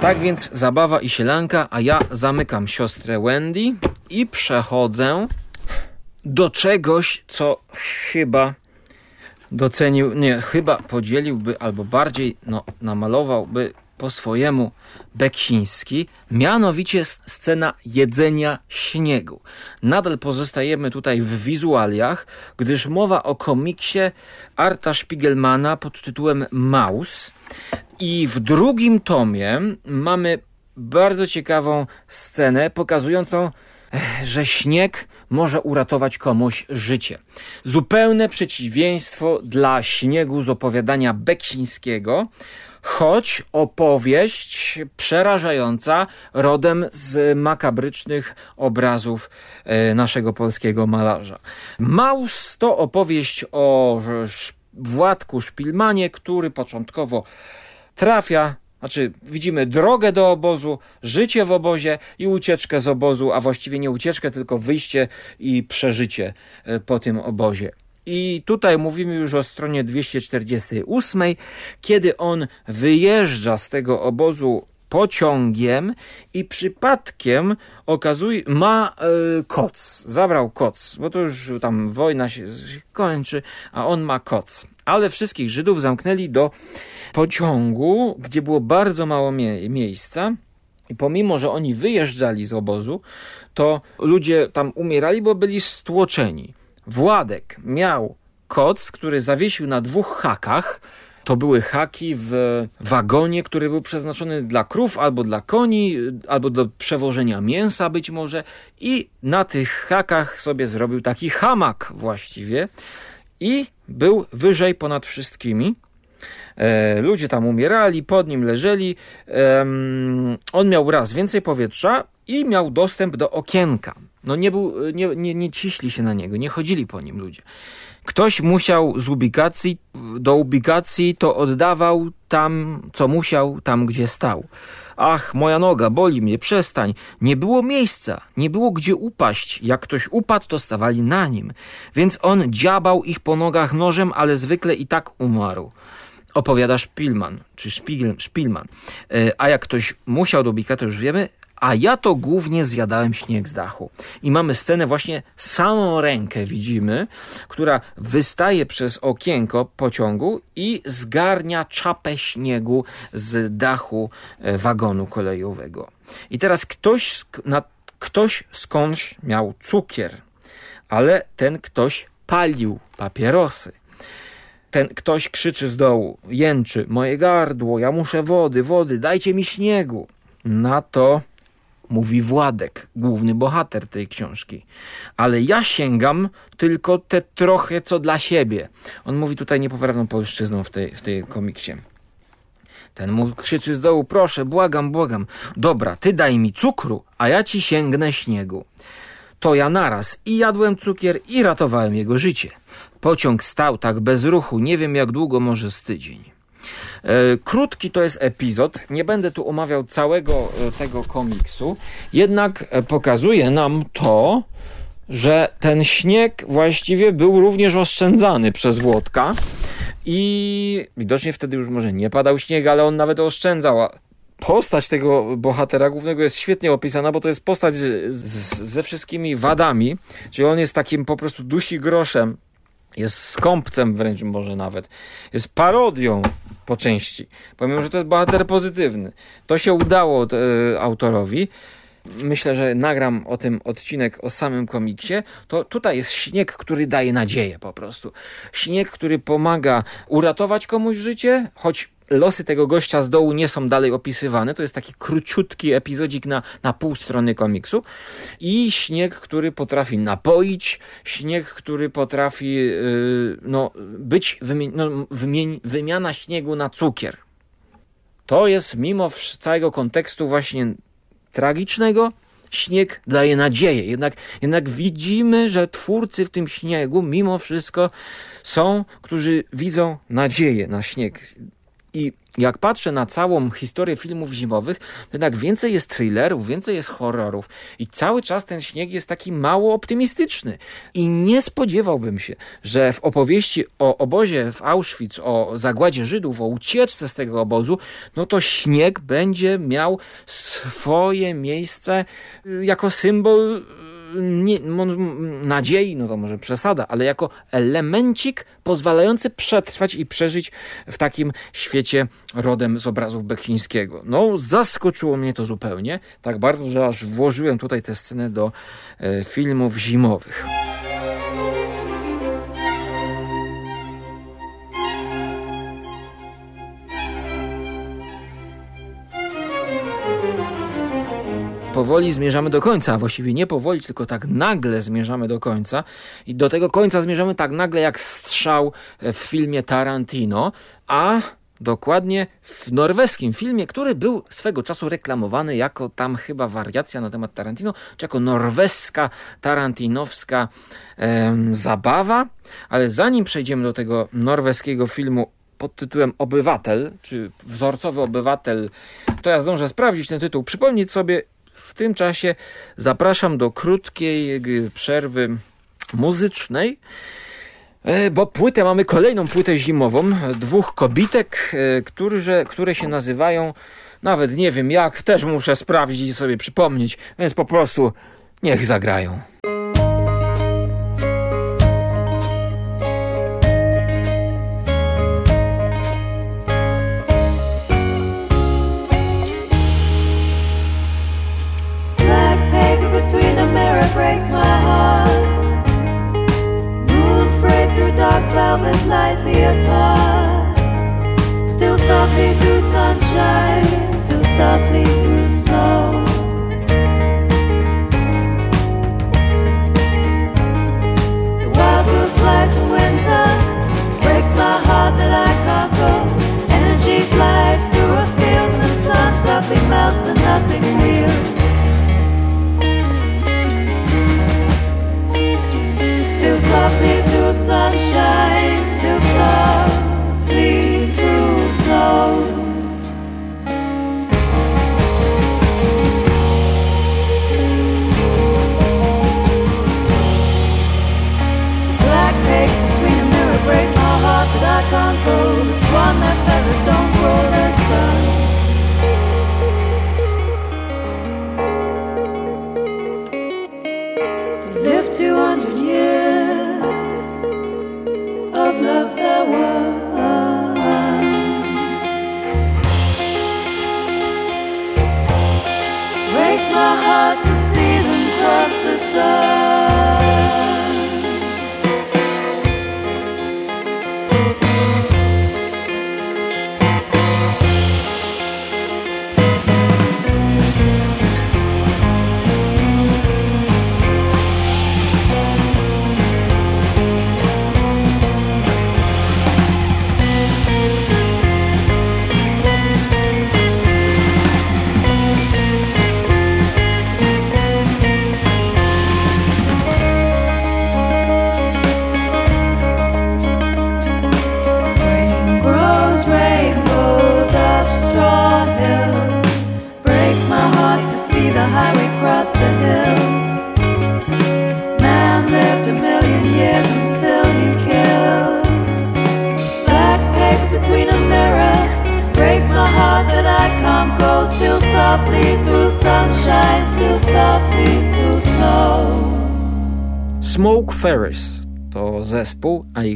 Tak więc zabawa i sielanka, a ja zamykam siostrę Wendy i przechodzę do czegoś, co chyba docenił, nie, chyba podzieliłby albo bardziej no, namalowałby po swojemu Beksiński, mianowicie scena jedzenia śniegu. Nadal pozostajemy tutaj w wizualiach, gdyż mowa o komiksie Arta Spiegelmana pod tytułem Maus. I w drugim tomie mamy bardzo ciekawą scenę pokazującą, że śnieg może uratować komuś życie. Zupełne przeciwieństwo dla śniegu z opowiadania Beksińskiego, choć opowieść przerażająca rodem z makabrycznych obrazów e, naszego polskiego malarza. Maus to opowieść o Władku Szpilmanie, który początkowo trafia znaczy, widzimy drogę do obozu, życie w obozie i ucieczkę z obozu, a właściwie nie ucieczkę, tylko wyjście i przeżycie e, po tym obozie. I tutaj mówimy już o stronie 248, kiedy on wyjeżdża z tego obozu pociągiem i przypadkiem okazuje, ma e, koc. Zabrał koc, bo to już tam wojna się kończy, a on ma koc. Ale wszystkich Żydów zamknęli do pociągu, gdzie było bardzo mało mie miejsca. I pomimo, że oni wyjeżdżali z obozu, to ludzie tam umierali, bo byli stłoczeni. Władek miał koc, który zawiesił na dwóch hakach. To były haki w wagonie, który był przeznaczony dla krów albo dla koni, albo do przewożenia mięsa być może. I na tych hakach sobie zrobił taki hamak właściwie. I był wyżej ponad wszystkimi. E, ludzie tam umierali, pod nim leżeli. on miał raz więcej powietrza i miał dostęp do okienka. No nie, był, nie, nie, nie ciśli się na niego, nie chodzili po nim ludzie. Ktoś musiał z ubikacji do ubikacji, to oddawał tam, co musiał, tam gdzie stał. Ach, moja noga, boli mnie, przestań. Nie było miejsca, nie było gdzie upaść. Jak ktoś upadł, to stawali na nim. Więc on dziabał ich po nogach nożem, ale zwykle i tak umarł opowiada Szpilman, czy Szpigel, Szpilman. E, a jak ktoś musiał do bika, to już wiemy, a ja to głównie zjadałem śnieg z dachu. I mamy scenę właśnie samą rękę widzimy, która wystaje przez okienko pociągu i zgarnia czapę śniegu z dachu e, wagonu kolejowego. I teraz ktoś, ktoś skądś miał cukier, ale ten ktoś palił papierosy ten ktoś krzyczy z dołu, jęczy, moje gardło, ja muszę wody, wody, dajcie mi śniegu. Na to mówi Władek, główny bohater tej książki. Ale ja sięgam tylko te trochę co dla siebie. On mówi tutaj niepoprawną polszczyzną w tej, w tej komiksie. Ten mu krzyczy z dołu, proszę, błagam, błagam. Dobra, ty daj mi cukru, a ja ci sięgnę śniegu. To ja naraz i jadłem cukier i ratowałem jego życie. Pociąg stał tak bez ruchu, nie wiem jak długo, może z tydzień. E, krótki to jest epizod, nie będę tu omawiał całego e, tego komiksu, jednak e, pokazuje nam to, że ten śnieg właściwie był również oszczędzany przez Włodka i widocznie wtedy już może nie padał śnieg, ale on nawet oszczędzał. Postać tego bohatera głównego jest świetnie opisana, bo to jest postać z, ze wszystkimi wadami, czyli on jest takim po prostu dusi groszem, jest skąpcem wręcz może nawet, jest parodią po części, pomimo, że to jest bohater pozytywny. To się udało e, autorowi. Myślę, że nagram o tym odcinek o samym komiksie. To tutaj jest śnieg, który daje nadzieję po prostu. Śnieg, który pomaga uratować komuś życie, choć losy tego gościa z dołu nie są dalej opisywane. To jest taki króciutki epizodzik na, na pół strony komiksu. I śnieg, który potrafi napoić, śnieg, który potrafi yy, no, być wymi- no, wymiana śniegu na cukier. To jest mimo całego kontekstu właśnie tragicznego, śnieg daje nadzieję. Jednak, jednak widzimy, że twórcy w tym śniegu mimo wszystko są, którzy widzą nadzieję na śnieg. I jak patrzę na całą historię filmów zimowych, to jednak więcej jest thrillerów, więcej jest horrorów i cały czas ten śnieg jest taki mało optymistyczny. I nie spodziewałbym się, że w opowieści o obozie w Auschwitz, o zagładzie Żydów, o ucieczce z tego obozu, no to śnieg będzie miał swoje miejsce y, jako symbol nie, nadziei, no to może przesada, ale jako elemencik pozwalający przetrwać i przeżyć w takim świecie rodem z obrazów Beksińskiego. No, zaskoczyło mnie to zupełnie, tak bardzo, że aż włożyłem tutaj tę scenę do e, filmów zimowych. Powoli zmierzamy do końca, a właściwie nie powoli, tylko tak nagle zmierzamy do końca. I do tego końca zmierzamy tak nagle jak strzał w filmie Tarantino, a dokładnie w norweskim filmie, który był swego czasu reklamowany jako tam chyba wariacja na temat Tarantino, czy jako norweska, tarantinowska em, zabawa. Ale zanim przejdziemy do tego norweskiego filmu pod tytułem Obywatel, czy wzorcowy obywatel, to ja zdążę sprawdzić ten tytuł, przypomnieć sobie w tym czasie zapraszam do krótkiej przerwy muzycznej, e, bo płytę mamy kolejną płytę zimową dwóch kobitek, e, którzy, które się nazywają, nawet nie wiem jak, też muszę sprawdzić i sobie przypomnieć, więc po prostu niech zagrają. Velvet, lightly apart. Still softly through sunshine, still softly through snow. The wild goose flies in winter, breaks my heart that I can't go.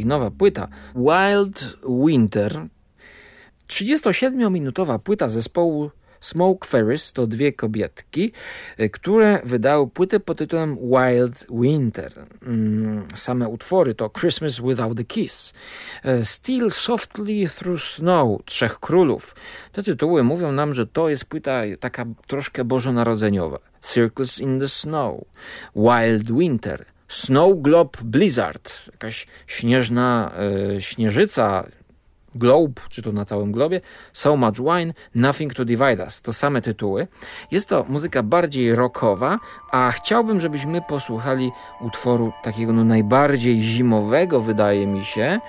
Ich nowa płyta Wild Winter. 37-minutowa płyta zespołu Smoke Ferris to dwie kobietki, y, które wydały płytę pod tytułem Wild Winter. Mm, Same utwory to Christmas Without a Kiss, y, Steal Softly Through Snow, Trzech Królów. Te tytuły mówią nam, że to jest płyta taka troszkę bożonarodzeniowa. Circles in the Snow, Wild Winter, Snow Globe Blizzard, jakaś śnieżna e, śnieżyca, globe, czy to na całym globie, So Much Wine, Nothing to Divide Us. To same tytuły. Jest to muzyka bardziej rockowa, a chciałbym, żebyśmy posłuchali utworu takiego no, najbardziej zimowego, wydaje mi się,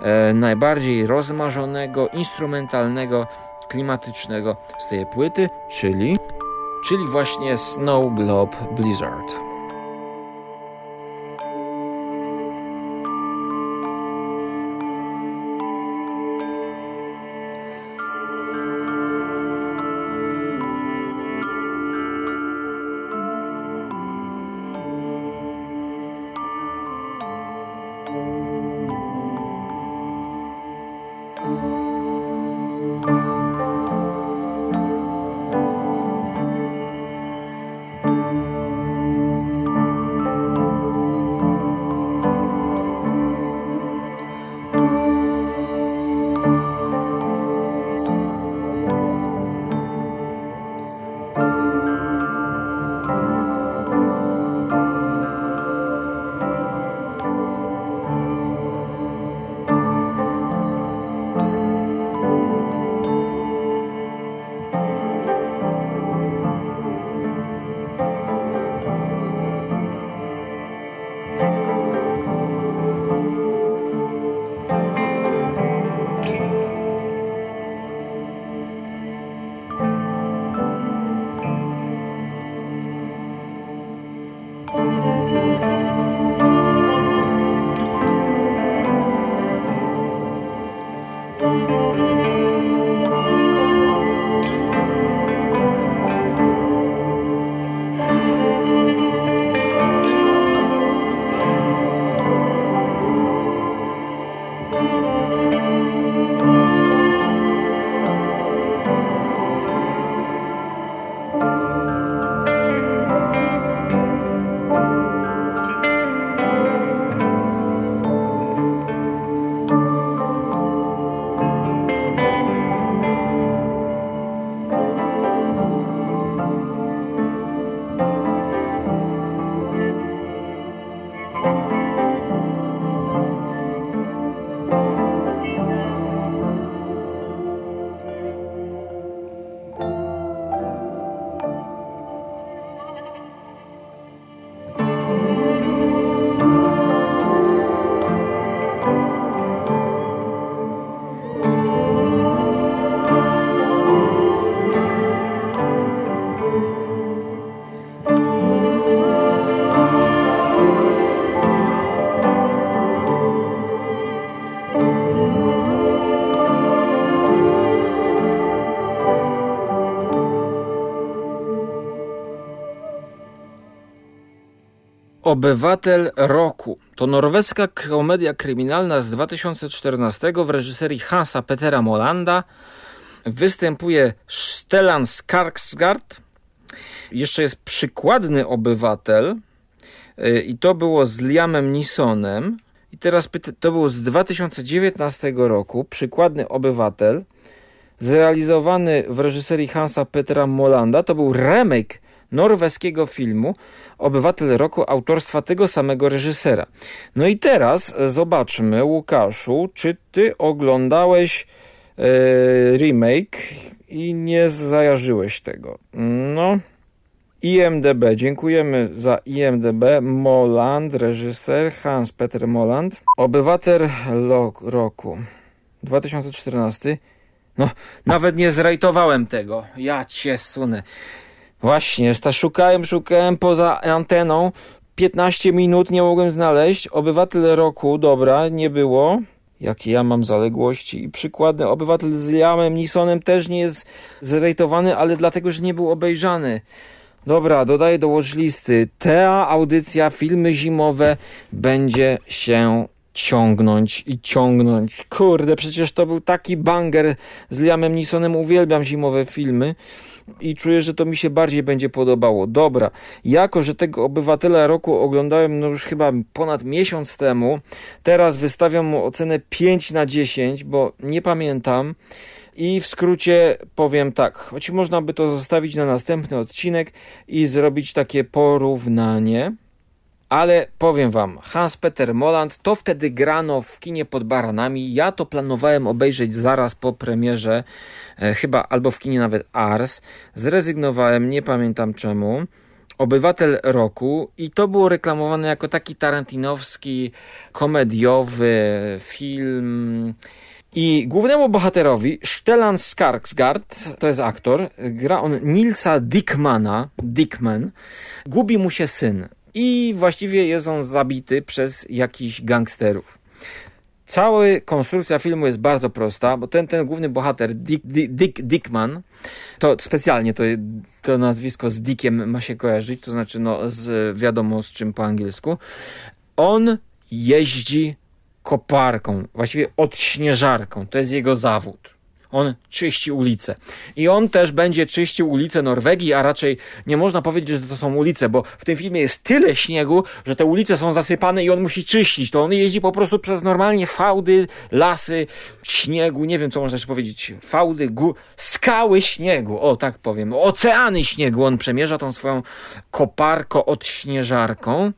e, najbardziej rozmarzonego, instrumentalnego, klimatycznego z tej płyty, czyli, czyli właśnie Snow Globe Blizzard. Obywatel Roku to norweska komedia kryminalna z 2014 w reżyserii Hansa Petera Molanda. Występuje Stellan Skarsgård. Jeszcze jest przykładny obywatel y, i to było z Liamem Nisonem. I teraz to było z 2019 roku. Przykładny obywatel zrealizowany w reżyserii Hansa Petera Molanda. To był remake norweskiego filmu Obywatel Roku autorstwa tego samego reżysera. No i teraz zobaczmy, Łukaszu, czy ty oglądałeś e, remake i nie zajarzyłeś tego. No... IMDB, dziękujemy za IMDB. Moland, reżyser Hans Peter Moland. Obywatel roku 2014. No, nawet nie zrajtowałem tego. Ja cię sunę. Właśnie, szukałem, szukałem poza anteną. 15 minut nie mogłem znaleźć. Obywatel roku, dobra, nie było. Jakie ja mam zaległości. I przykładny obywatel z Liamem Nisonem też nie jest zrejtowany, ale dlatego, że nie był obejrzany. Dobra, dodaję do watchlisty. Ta audycja, filmy zimowe będzie się ciągnąć i ciągnąć. Kurde, przecież to był taki banger z Liamem Neesonem. Uwielbiam zimowe filmy i czuję, że to mi się bardziej będzie podobało. Dobra, jako że tego obywatela roku oglądałem no już chyba ponad miesiąc temu, teraz wystawiam mu ocenę 5 na 10, bo nie pamiętam. I w skrócie powiem tak, choć można by to zostawić na następny odcinek i zrobić takie porównanie. Ale powiem wam, Hans-Peter Moland to wtedy grano w kinie pod baranami. Ja to planowałem obejrzeć zaraz po premierze, e, chyba albo w kinie nawet Ars. Zrezygnowałem, nie pamiętam czemu. Obywatel roku i to było reklamowane jako taki tarantinowski, komediowy film. I głównemu bohaterowi, Stellan Skarsgård, to jest aktor, gra on Nilsa Dickmana, Dickman, gubi mu się syn i właściwie jest on zabity przez jakichś gangsterów. Cała konstrukcja filmu jest bardzo prosta, bo ten, ten główny bohater, Dick, Dick, Dick Dickman, to specjalnie to, to nazwisko z Dickiem ma się kojarzyć, to znaczy no z wiadomo z czym po angielsku. On jeździ koparką, właściwie odśnieżarką. To jest jego zawód. On czyści ulice. I on też będzie czyścił ulice Norwegii, a raczej nie można powiedzieć, że to są ulice, bo w tym filmie jest tyle śniegu, że te ulice są zasypane i on musi czyścić. To on jeździ po prostu przez normalnie fałdy, lasy, śniegu, nie wiem co można jeszcze powiedzieć, fałdy, gór, skały śniegu, o tak powiem, oceany śniegu. On przemierza tą swoją koparko odśnieżarką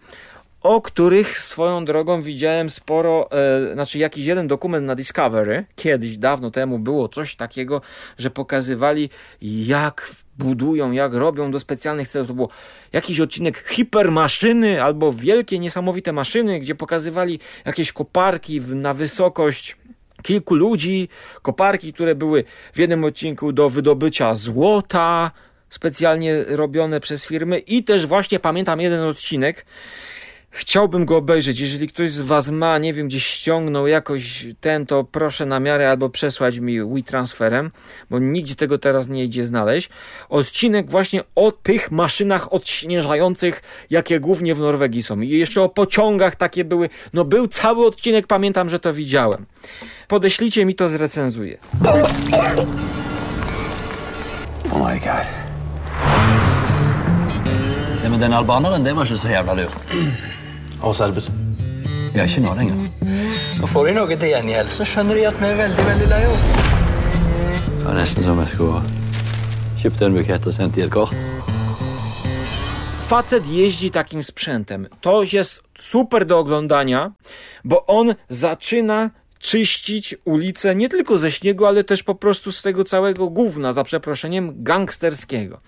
o których swoją drogą widziałem sporo, e, znaczy jakiś jeden dokument na Discovery, kiedyś, dawno temu było coś takiego, że pokazywali jak budują, jak robią do specjalnych celów. To było jakiś odcinek hipermaszyny albo wielkie, niesamowite maszyny, gdzie pokazywali jakieś koparki na wysokość kilku ludzi, koparki, które były w jednym odcinku do wydobycia złota, specjalnie robione przez firmy i też właśnie pamiętam jeden odcinek, Chciałbym go obejrzeć. Jeżeli ktoś z Was ma, nie wiem, gdzieś ściągnął jakoś ten, to proszę na miarę albo przesłać mi WeTransferem, bo nigdzie tego teraz nie idzie znaleźć. Odcinek właśnie o tych maszynach odśnieżających, jakie głównie w Norwegii są. I jeszcze o pociągach takie były. No był cały odcinek, pamiętam, że to widziałem. Podeślijcie mi to, zrecenzuję. Oh my god. Men den albaneren, det var ikke så lurt. Serber. Vi er ikke nordinger. Og får de noe til gjengjeld, så skjønner de at vi er veldig, veldig lei oss. Det var nesten som jeg skulle kjøpt en bukett og sendt i et kort. Facet jeździ takim sprzętem. To jest super do oglądania, bo on zaczyna czyścić ulice nie tylko ze śniegu, ale też po prostu z tego całego gówna, za przeproszeniem, gangsterskiego.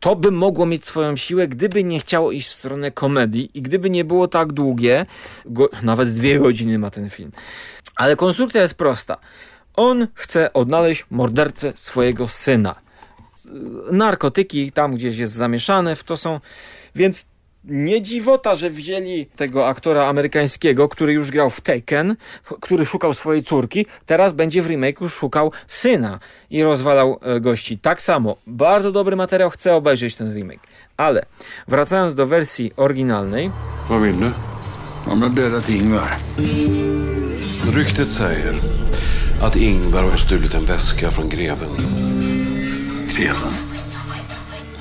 To by mogło mieć swoją siłę, gdyby nie chciało iść w stronę komedii i gdyby nie było tak długie, go, nawet dwie godziny ma ten film. Ale konstrukcja jest prosta. On chce odnaleźć mordercę swojego syna. Narkotyki tam gdzieś jest zamieszane w to są, więc nie dziwota, że wzięli tego aktora amerykańskiego, który już grał w Taken, który szukał swojej córki, teraz będzie w remake'u szukał syna i rozwalał e, gości. Tak samo, bardzo dobry materiał, chcę obejrzeć ten remake. Ale wracając do wersji oryginalnej. Vad vill du? Om du dödat Ingvar. Ryktet säger att Ingvar har stulit en väska från greven. Greven?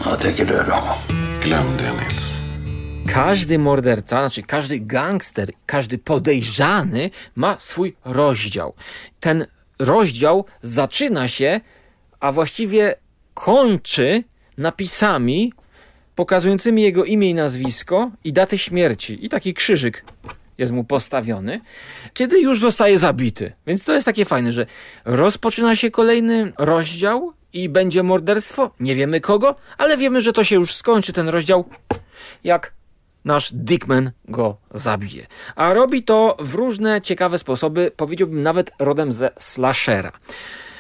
Jag tänker döda honom. Glöm det, Nils. Każdy morderca, znaczy każdy gangster, każdy podejrzany ma swój rozdział. Ten rozdział zaczyna się, a właściwie kończy napisami pokazującymi jego imię i nazwisko i datę śmierci. I taki krzyżyk jest mu postawiony, kiedy już zostaje zabity. Więc to jest takie fajne, że rozpoczyna się kolejny rozdział i będzie morderstwo. Nie wiemy kogo, ale wiemy, że to się już skończy ten rozdział, jak nasz Dickman go zabije. A robi to w różne ciekawe sposoby, powiedziałbym nawet rodem ze slashera.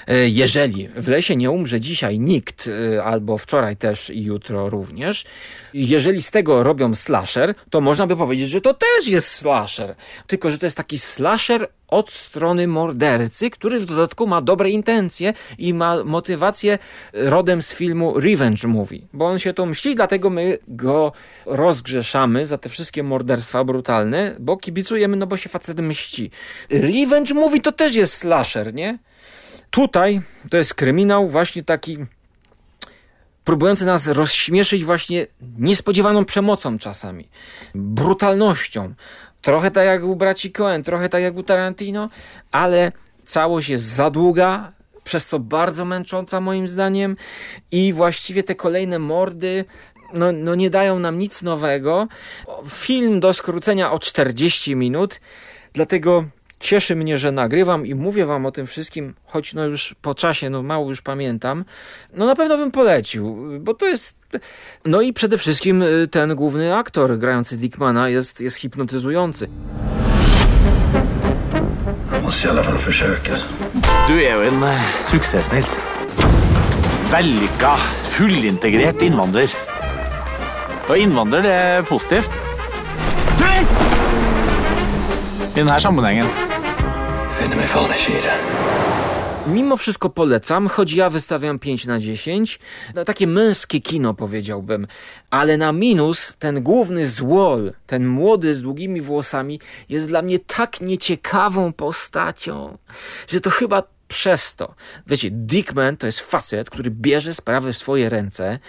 E, Jeżeli w lesie nie umrze dzisiaj nikt, e, albo wczoraj też i jutro również, jeżeli z tego robią slasher, to można by powiedzieć, że to też jest slasher. Tylko, że to jest taki slasher od strony mordercy, który w dodatku ma dobre intencje i ma motywację rodem z filmu Revenge Movie, bo on się to mści, dlatego my go rozgrzeszamy za te wszystkie morderstwa brutalne, bo kibicujemy, no bo się facet mści. Revenge Movie to też jest slasher, nie? Tutaj to jest kryminał właśnie taki próbujący nas rozśmieszyć właśnie niespodziewaną przemocą czasami, brutalnością. Trochę tak jak u braci Coen, trochę tak jak u Tarantino, ale całość jest za długa, przez co bardzo męcząca moim zdaniem i właściwie te kolejne mordy no, no nie dają nam nic nowego. Film do skrócenia o 40 minut, dlatego cieszy mnie, że nagrywam i mówię wam o tym wszystkim, choć no już po czasie, no mało już pamiętam. No na pewno bym polecił, bo to jest... No i przede wszystkim y, ten główny aktor grający Dickmana jest, jest hipnotyzujący. Jag måste i alla fall försöka. Du er jo en eh, suksess, Nils. Vellykka, fullintegrert innvandrer. Og innvandrer, det er positivt. I denne sammenhengen. Finner i det. Mimo wszystko polecam, choć ja wystawiam 5 na 10. No, takie męskie kino powiedziałbym. Ale na minus ten główny złol, ten młody z długimi włosami jest dla mnie tak nieciekawą postacią, że to chyba przez to. Wiecie, Dickman to jest facet, który bierze sprawy w swoje ręce,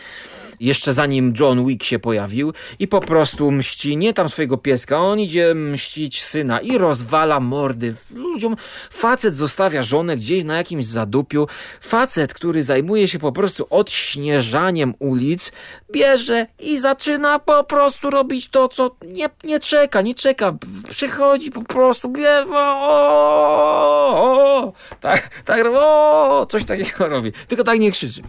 jeszcze zanim John Wick się pojawił i po prostu mści nie tam swojego pieska, on idzie mścić syna i rozwala mordy ludziom. Facet zostawia żonę gdzieś na jakimś zadupiu. Facet, który zajmuje się po prostu odśnieżaniem ulic, bierze i zaczyna po prostu robić to, co nie, nie czeka, nie czeka. Przychodzi po prostu, bierze, o, o, tak, tak, o, coś takiego robi. Tylko tak nie krzyczy.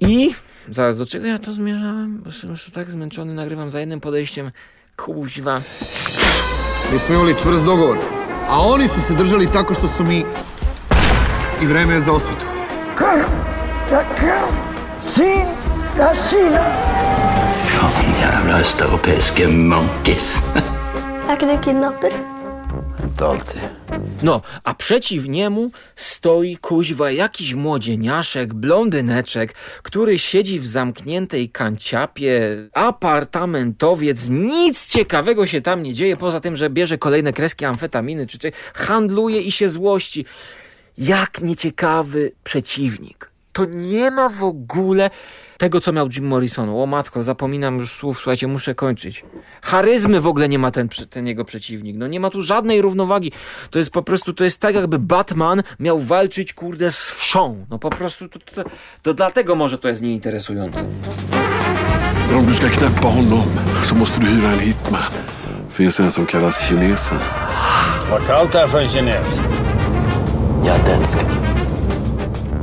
I zaraz do czego ja to zmierzałem? Bo Jestem już tak zmęczony, nagrywam za jednym podejściem. Kuźwa. Mi smo imali čvrst dogovor, a oni su se držali tako što su mi... I vreme je za osvetu. Krv za krv, sin za sina. Fan jävla östeuropeiska monkeys. Er ikke du kidnapper? Inte alltid. No, a przeciw niemu stoi kuźwa jakiś młodzieniaszek, blondyneczek, który siedzi w zamkniętej kanciapie, apartamentowiec, nic ciekawego się tam nie dzieje, poza tym, że bierze kolejne kreski amfetaminy, czy, czy handluje i się złości. Jak nieciekawy przeciwnik. To nie ma w ogóle tego, co miał Jim Morrison. O matko, zapominam już słów, słuchajcie, muszę kończyć. Charyzmy w ogóle nie ma ten, ten jego przeciwnik. No nie ma tu żadnej równowagi. To jest po prostu, to jest tak jakby Batman miał walczyć, kurde, z wszą. No po prostu, to, to, to dlatego może to jest nieinteresujące. Om du ska knäppa honom så måste du hyra en hitman. Finns en som kallas kinesen. Vad kallt det är för en kines. Jeg er dansk.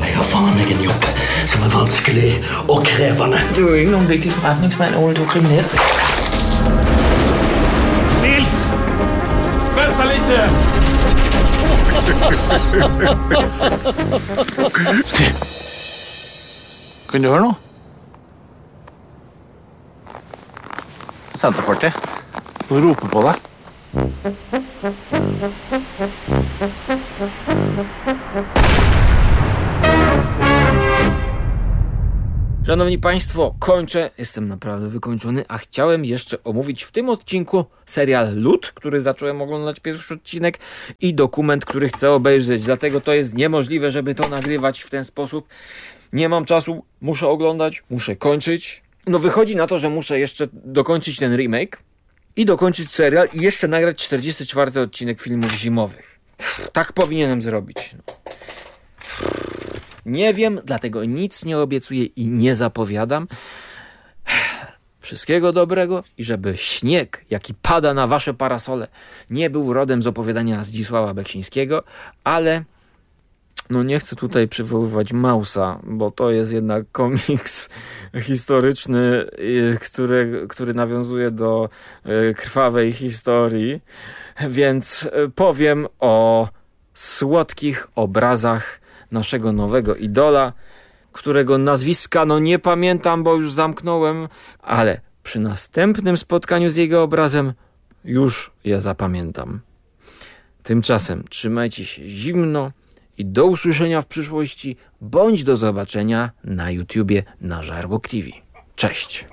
Jeg har faen ikke en jobb som er vanskelig og krevende. Du er jo ikke noen vigtig forretningsmann, Ole. Du er kriminell. Nils! Vent litt! Kan du høre noe? Senterpartiet. Noen roper på deg. Szanowni Państwo, kończę. Jestem naprawdę wykończony, a chciałem jeszcze omówić w tym odcinku serial Lud, który zacząłem oglądać pierwszy odcinek i dokument, który chcę obejrzeć. Dlatego to jest niemożliwe, żeby to nagrywać w ten sposób. Nie mam czasu, muszę oglądać, muszę kończyć. No wychodzi na to, że muszę jeszcze dokończyć ten remake i dokończyć serial i jeszcze nagrać 44 odcinek filmów zimowych. Tak powinienem zrobić. No. Nie wiem, dlatego nic nie obiecuję i nie zapowiadam. Wszystkiego dobrego i żeby śnieg, jaki pada na wasze parasole, nie był rodem z opowiadania Zdzisława Beksińskiego, ale no nie chcę tutaj przywoływać Mausa, bo to jest jednak komiks historyczny, y, który, który nawiązuje do y, krwawej historii, więc powiem o słodkich obrazach naszego nowego idola, którego nazwiska no nie pamiętam, bo już zamknąłem, ale przy następnym spotkaniu z jego obrazem już je zapamiętam. Tymczasem trzymajcie się zimno i do usłyszenia w przyszłości, bądź do zobaczenia na YouTubie na Żarłok TV. Cześć!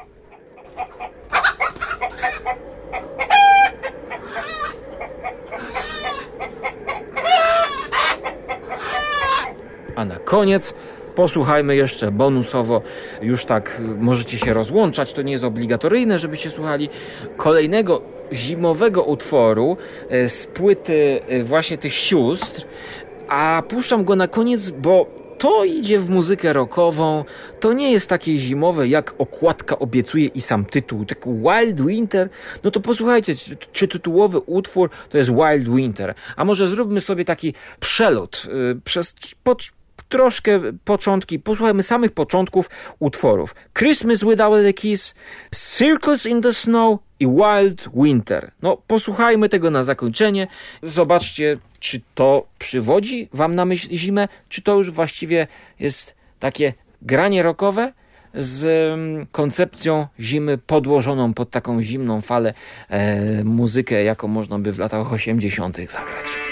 A na koniec posłuchajmy jeszcze bonusowo, już tak y, możecie się rozłączać, to nie jest obligatoryjne, żebyście słuchali kolejnego zimowego utworu y, z płyty y, właśnie tych sióstr, a puszczam go na koniec, bo to idzie w muzykę rockową, to nie jest takie zimowe, jak okładka obiecuje i sam tytuł, tak Wild Winter, no to posłuchajcie, czy tytułowy utwór to jest Wild Winter, a może zróbmy sobie taki przelot przez pod, troszkę początki, posłuchajmy samych początków utworów. Christmas Without a Kiss, Circles in the Snow i Wild Winter. No, posłuchajmy tego na zakończenie. Zobaczcie, czy to przywodzi wam na myśl zimę, czy to już właściwie jest takie granie rockowe z mm, koncepcją zimy podłożoną pod taką zimną falę e, muzykę, jaką można by w latach 80. zagrać.